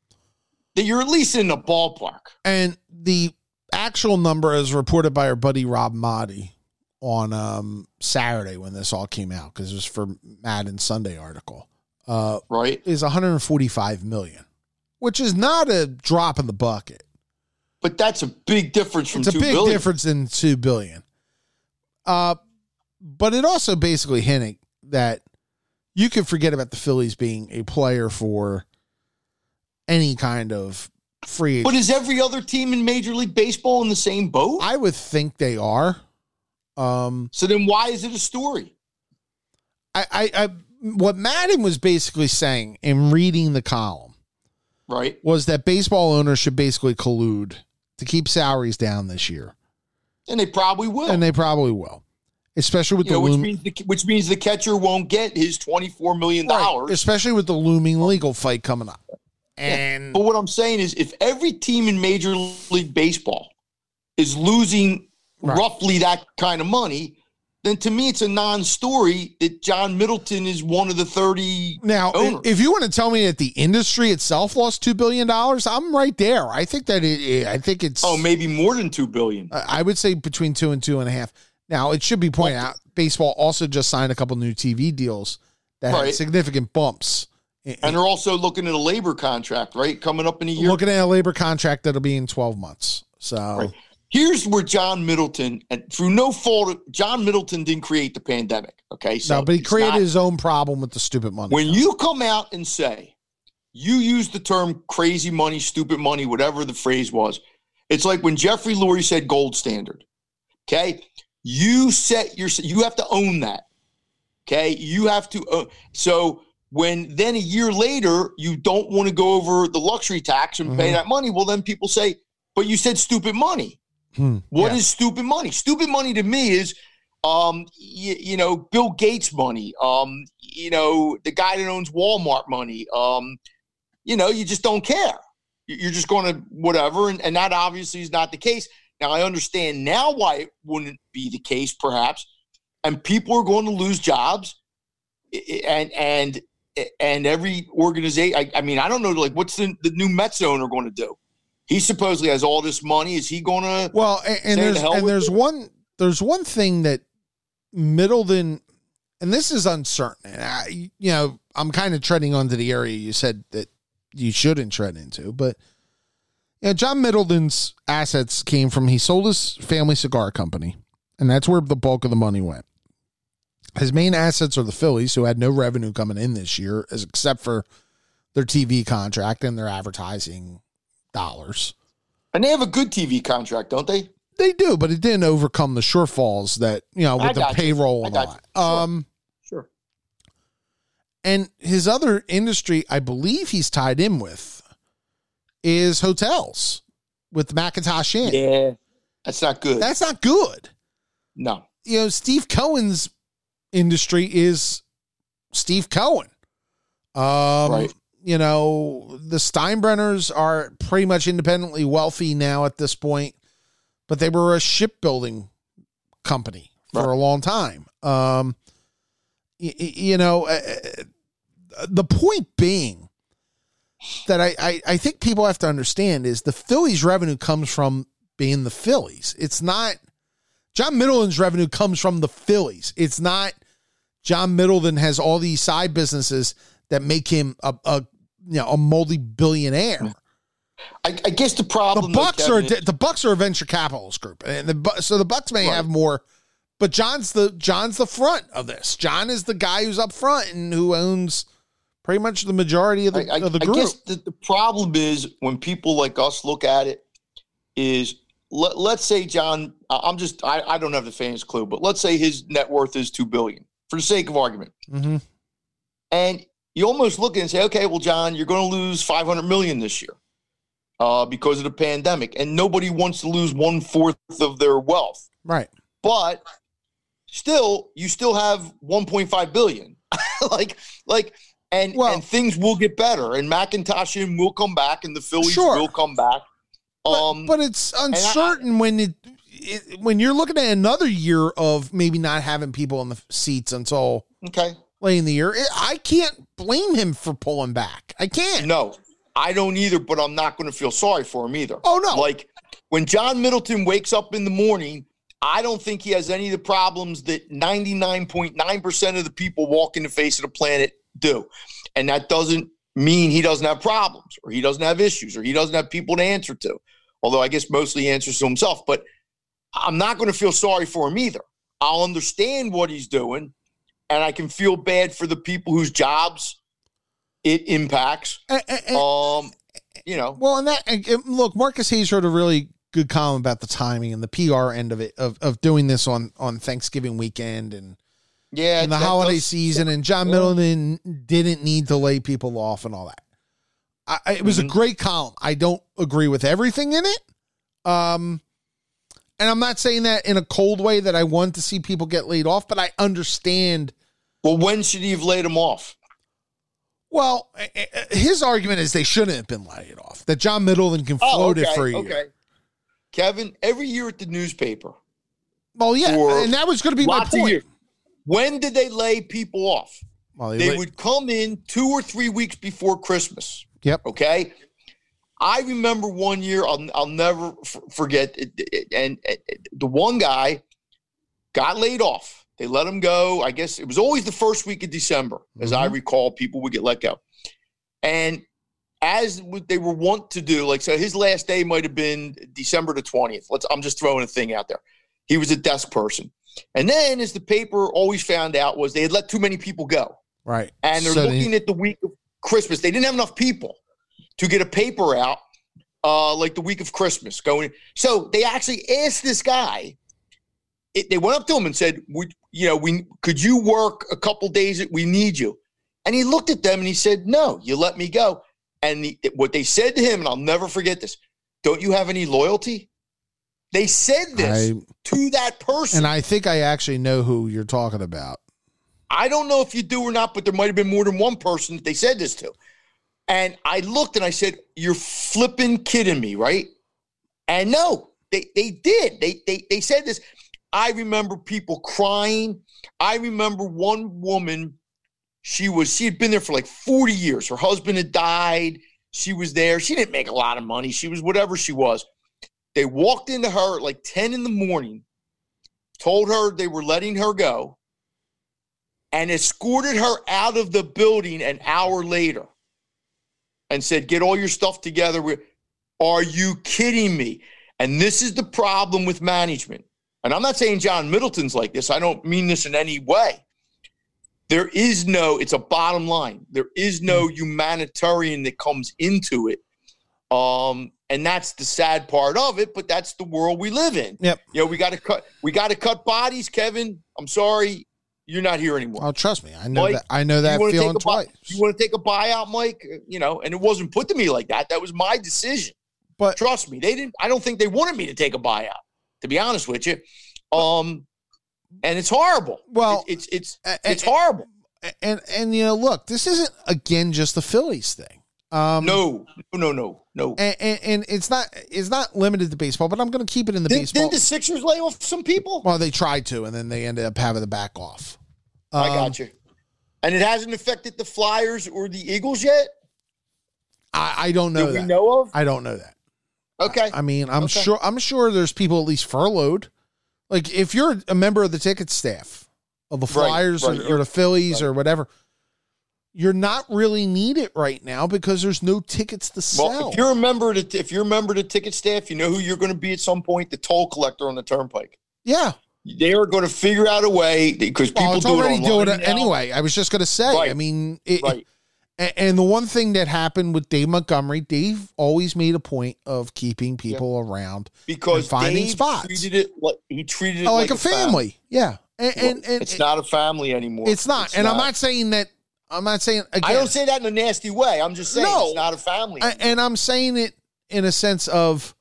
that you're at least in the ballpark. And the actual number, as reported by our buddy Rob Maaddi on um, Saturday when this all came out, because it was for Madden Sunday article, uh, right? is 145 million, which is not a drop in the bucket. But that's a big difference from It's a big billion. difference in two billion. Uh, but it also basically hinted that you could forget about the Phillies being a player for any kind of free. But is every other team in Major League Baseball in the same boat? I would think they are. Um, so then why is it a story? I, I, I, what Madden was basically saying in reading the column Right? was that baseball owners should basically collude to keep salaries down this year, And they probably will. and they probably will, especially with you the know, which loom- means the which means the catcher won't get his twenty four million Right, dollars. especially with the looming legal fight coming up. And But what I'm saying is, if every team in Major League Baseball is losing Right. roughly that kind of money, then to me it's a non-story that John Middleton is one of the 30 now, owners. if you want to tell me that the industry itself lost two billion dollars, I'm right there. I think that it. I think it's. oh, maybe more than two billion. I I would say between two and two and a half. Now, it should be pointed out, baseball also just signed a couple new TV deals that had significant bumps. In- And they're also looking at a labor contract, right? Coming up in a year. looking at a labor contract that'll be in 12 months. So, Right. Here's where John Middleton, and through no fault, of- John Middleton didn't create the pandemic. Okay, so no, but he created not- his own problem with the stupid money. when you come out and say you use the term crazy money, stupid money, whatever the phrase was, it's like when Jeffrey Lurie said gold standard. Okay, you set your you have to own that. Okay, you have to. Uh, so when then a year later you don't want to go over the luxury tax and pay Mhm. that money, well then people say, but you said stupid money. Hmm, What is yeah. stupid money? Stupid money to me is, um, you, you know, Bill Gates money. Um, you know, the guy that owns Walmart money. Um, you know, you just don't care. You- You're just going to whatever, and, and that obviously is not the case. Now I understand now why it wouldn't be the case, perhaps, and people are going to lose jobs, and and and every organization. I, I mean, I don't know, like, what's the, the new Mets owner going to do? He supposedly has all this money. Is he going to? Well, and, and the there's and there's it. one there's one thing that Middleton, and this is uncertain. And I, you know, I'm kind of treading onto the area you said that you shouldn't tread into, but you know, John Middleton's assets came from he sold his family cigar company, and that's where the bulk of the money went. His main assets are the Phillies, who had no revenue coming in this year, except for their TV contract and their advertising dollars. And they have a good TV contract, don't they? They do, but it didn't overcome the shortfalls that you know with the payroll and all that. Sure. Um, Sure. And his other industry, I believe he's tied in with, is hotels with McIntosh Inn. Yeah, that's not good. That's not good. no. You know, Steve Cohen's industry is Steve Cohen. Um, Right. You know, the Steinbrenners are pretty much independently wealthy now at this point, but they were a shipbuilding company for Right. a long time. Um, y- y- you know, uh, uh, the point being that I, I, I think people have to understand is the Phillies revenue comes from being the Phillies. It's not John Middleton's revenue comes from the Phillies. It's not John Middleton has all these side businesses that make him a, a you know a multi billionaire. I, I guess the The problem. though, Bucks are the Bucks are a venture capitalist group, and the so the Bucks may Right. have more, but John's the John's the front of this. John is the guy who's up front and who owns pretty much the majority of the I, I, of the I guess the, the problem is when people like us look at it is let, let's say John I'm just I, I don't have the faintest clue but let's say his net worth is 2 billion for the sake of argument. Hmm and you almost look and say okay well John you're going to lose 500 million this year uh, because of the pandemic and nobody wants to lose one fourth of their wealth. Right. but still you still have 1.5 billion. Like like and Well- and things will get better and McIntosh Inn will come back and the Phillies Sure. will come back um but it's I- uncertain when it, it when you're looking at another year of maybe not having people in the seats until okay late in the year. It, I can't blame him for pulling back. I can't. no I don't either but I'm not going to feel sorry for him either Oh no. like when John Middleton wakes up in the morning I don't think he has any of the problems that 99.9% of the people walking the face of the planet do. And that doesn't mean he doesn't have problems or he doesn't have issues or he doesn't have people to answer to. Although I guess mostly he answers to himself. But I'm not going to feel sorry for him either. I'll understand what he's doing and I can feel bad for the people whose jobs it impacts. Um, you know, well, and that and look, Marcus Hayes wrote a really good column about the timing and the PR end of it of, of doing this on on Thanksgiving weekend and, yeah, in the holiday does- season. And John Yeah. Middleton didn't need to lay people off and all that. I, I- it was a Mhm. great column. I don't agree with everything in it. Um, and I'm not saying that in a cold way that I want to see people get laid off, but I understand. Well, when should he have laid him off? Well, eh, eh, his argument is they shouldn't have been laid off. That John Middleton can float it for a year. Oh, Okay. Kevin, every year at the newspaper, Well, yeah, and that was going to be my lots of point. When did they lay people off? Well, They would come in two or three weeks before Christmas. Yep. Okay. I remember one year, I'll, I'll never f- forget, it, it- and, and the one guy got laid off. They let him go. I guess it was always the first week of December, as I Mhm. recall, people would get let go. And as they were wont to do, like so his last day might have been December the 20th. Let's I'm just throwing a thing out there. He was a desk person. And then as the paper always found out was they had let too many people go. right, And they're So they- looking at the week of Christmas. They didn't have enough people to get a paper out uh, like the week of Christmas going. So they actually asked this guy. It, they went up to him and said, "Would you know? We could you work a couple days? We need you." And he looked at them and he said, "No, you let me go." And the, what they said to him, and I'll never forget this: "Don't you have any loyalty?" They said this I, to that person. and I think I actually know who you're talking about. I don't know if you do or not, but there might have been more than one person that they said this to. And I looked and I said, You're flipping kidding me, right? And no, they they did. They they they said this. I remember people crying. I remember one woman, she was she had been there for like 40 years. Her husband had died. She was there. She didn't make a lot of money. She was whatever she was. They walked into her at like 10 in the morning, told her they were letting her go and escorted her out of the building an hour later and said, Get all your stuff together. Are you kidding me? And this is the problem with management. And I'm not saying John Middleton's like this, I don't mean this in any way. There is no, it's a bottom line. There is no humanitarian that comes into it. Um, and that's the sad part of it, but that's the world we live in. Yep. You know, we got to cut, we got to cut bodies, Kevin. I'm sorry You're not here anymore. Oh, trust me, I know Mike, that. I know that feeling a buy- twice. You want to take a buyout, Mike? You know, and it wasn't put to me like that. That was my decision. But Trust me, they didn't. I don't think they wanted me to take a buyout. To be honest with you, um, and it's horrible. Well, It- it's it's a- it's horrible. and and you know, look, this isn't again just the Phillies thing. Um, No, no, no, no, no. and, and, and it's not it's not limited to baseball, but I'm going to keep it in the Didn't, baseball. didn't the Sixers lay off some people? well, they tried to, and then they ended up having to back off. I Um, got you. And it hasn't affected the Flyers or the Eagles yet. I, I don't know that that. we know of. I don't know that. Okay. I mean, I'm Okay. sure. I'm sure there's people at least furloughed. Like if you're a member of the ticket staff of the Right, Flyers right. or, or the Phillies Right. or whatever, you're not really needed right now because there's no tickets to sell. Well, if you're a member of the if you're a member of the ticket staff, you know who you're going to be at some point. The toll collector on the turnpike. yeah, They are going to figure out a way because people well, it's do already it doing it anyway. I was just going to say. I mean, it, Right. And the one thing that happened with Dave Montgomery, Dave always made a point of keeping people around because and finding Dave spots. treated it like he treated it Oh, like, like, a family. Yeah, and and, and it's not a family anymore. It's not. and I'm not saying that. I'm not saying again. I don't say that in a nasty way. I'm just saying No. it's not a family. I- and I'm saying it in a sense of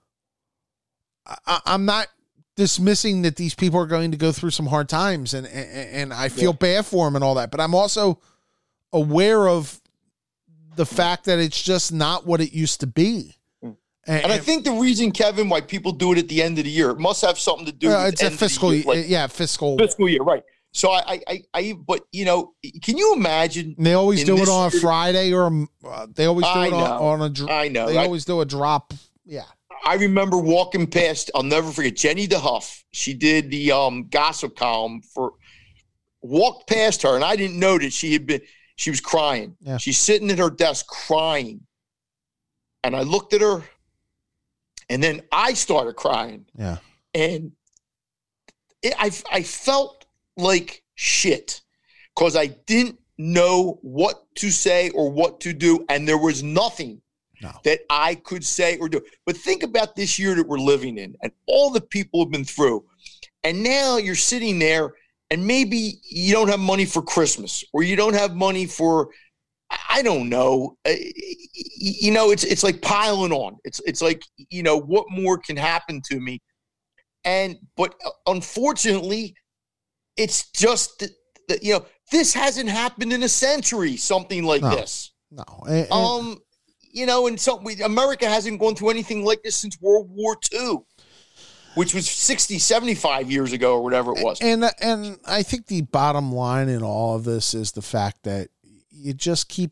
I, I'm not dismissing that these people are going to go through some hard times, and and, and I feel Yeah. bad for them and all that. But I'm also aware of the fact that it's just not what it used to be. Mm. and I think the reason, Kevin, why people do it at the end of the year, it must have something to do uh, with it's the a end of the fiscal, year, like yeah, fiscal. fiscal year, right? So I, I, I, I, but you know, can you imagine? And they always do it on a Friday or a, uh, they always do I it on, on a. dr- I know. They I, always do a drop. Yeah. I remember walking past. I'll never forget Jenny DeHuff. She did the um, gossip column for. Walked past her, and I didn't know that she had been. She was crying. Yeah. She's sitting at her desk crying, and I looked at her, and then I started crying, Yeah. and it, I I felt like shit because I didn't know what to say or what to do, and there was nothing No. that I could say or do. But think about this year that we're living in and all the people have been through. And now you're sitting there and maybe you don't have money for Christmas or you don't have money for I don't know. Uh, You know, it's it's like piling on. It's it's like, you know, what more can happen to me? And but uh, unfortunately, it's just that, that you know, this hasn't happened in a century something like No. this. No. And- and- Um, you know, and so we, America hasn't gone through anything like this since World War II, which was 60, 75 years ago or whatever it was. And and I think the bottom line in all of this is the fact that you just keep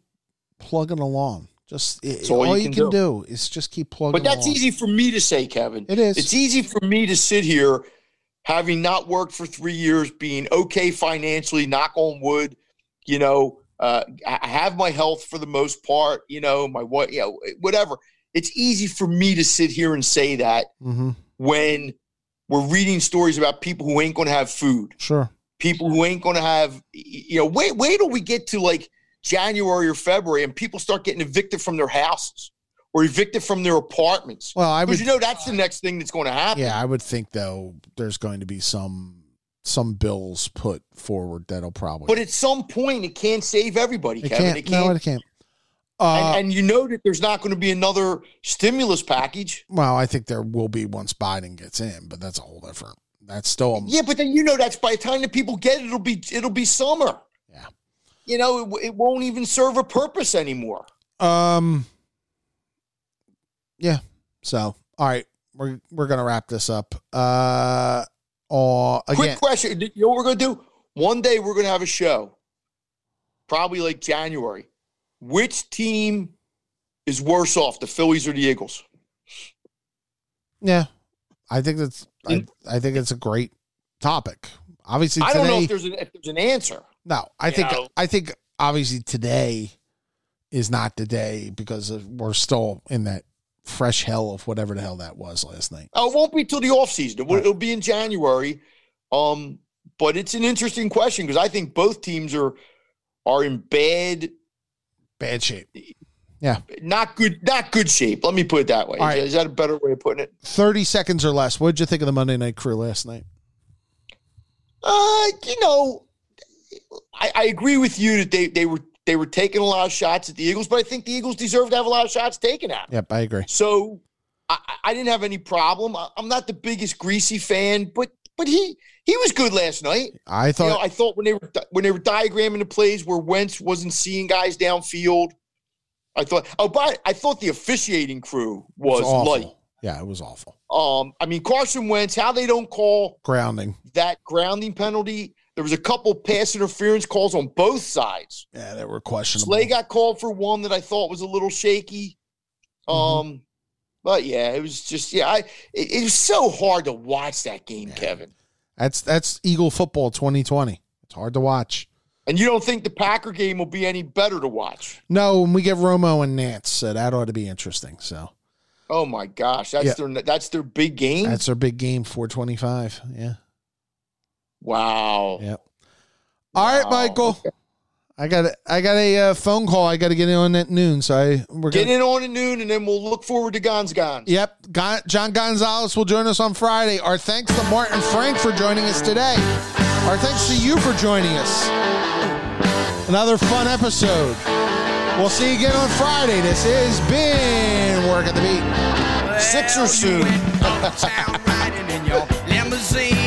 plugging along. Just it, all all, you you can can, do. is just keep plugging. But that's along. easy for me to say, Kevin. It is. It's easy for me to sit here, having not worked for three years, being okay financially, knock on wood, you know, uh, I have my health for the most part, you know, my what, you know, whatever. It's easy for me to sit here and say that hmm when we're reading stories about people who ain't going to have food, Sure. people who ain't going to have, you know, wait, wait till we get to like January or February and people start getting evicted from their houses or evicted from their apartments. Well, I would. you know that's the next thing that's going to happen. yeah, I would think though there's going to be some some bills put forward that'll probably. But at some point, it can't save everybody, it Kevin. can't. It can't. No, it can't. Uh, and, and you know that there's not going to be another stimulus package. well, I think there will be once Biden gets in, but that's a whole different. That's still. A, Yeah, but then you know that's by the time the people get it, it'll be it'll be summer. Yeah. You know, it, it won't even serve a purpose anymore. Um. Yeah. So, all right, we're we're gonna wrap this up. Uh. Or again, Quick question: You know what we're going to do? One day we're going to have a show, probably like January. Which team is worse off, the Phillies or the Eagles? yeah, I think that's I, I think it's a great topic. Obviously, I don't know if there's an, if there's an answer. no, I think know. I think obviously today is not the day because we're still in that fresh hell of whatever the hell that was last night. Oh, it won't be till the offseason. It will, it'll be in January. Um, but it's an interesting question because I think both teams are are in bad, Bad shape. Yeah. Not good, not good shape. Let me put it that way. Right. Is that a better way of putting it? Thirty seconds or less. What did you think of the Monday Night Crew last night? Uh, you know, I, I agree with you that they they were they were taking a lot of shots at the Eagles, but I think the Eagles deserve to have a lot of shots taken at. them. Yep, I agree. So I, I didn't have any problem. I, I'm not the biggest Griese fan, but but he he was good last night. I You know, thought I thought when they were when they were diagramming the plays where Wentz wasn't seeing guys downfield, I thought oh, but I thought the officiating crew was, awful. light. Yeah, it was awful. Um, I mean Carson Wentz, how they don't call Grounding. that grounding penalty. There was a couple pass interference calls on both sides. Yeah, they were questionable. Slay got called for one that I thought was a little shaky. Mm-hmm. Um, but yeah, it was just yeah, I it, it was so hard to watch that game, Kevin. That's that's Eagle football 2020. It's hard to watch. And you don't think the Packer game will be any better to watch? No, when we get Romo and Nance, so that ought to be interesting. So Oh my gosh, that's Yeah. their that's their big game. that's our big game, 425. Yeah. Wow. Yep. All right, Wow. Michael. I got a, I got a uh, phone call. I got to get in on at noon. So I we're Get gonna, in on at noon, and then we'll look forward to Gons Gons. Yep. Gon- John Gonzalez will join us on Friday. Our thanks to Martin Frank for joining us today. Our thanks to you for joining us. Another fun episode. We'll see you again on Friday. This has been Work at the Beat. Sixers soon. Town riding in your limousine.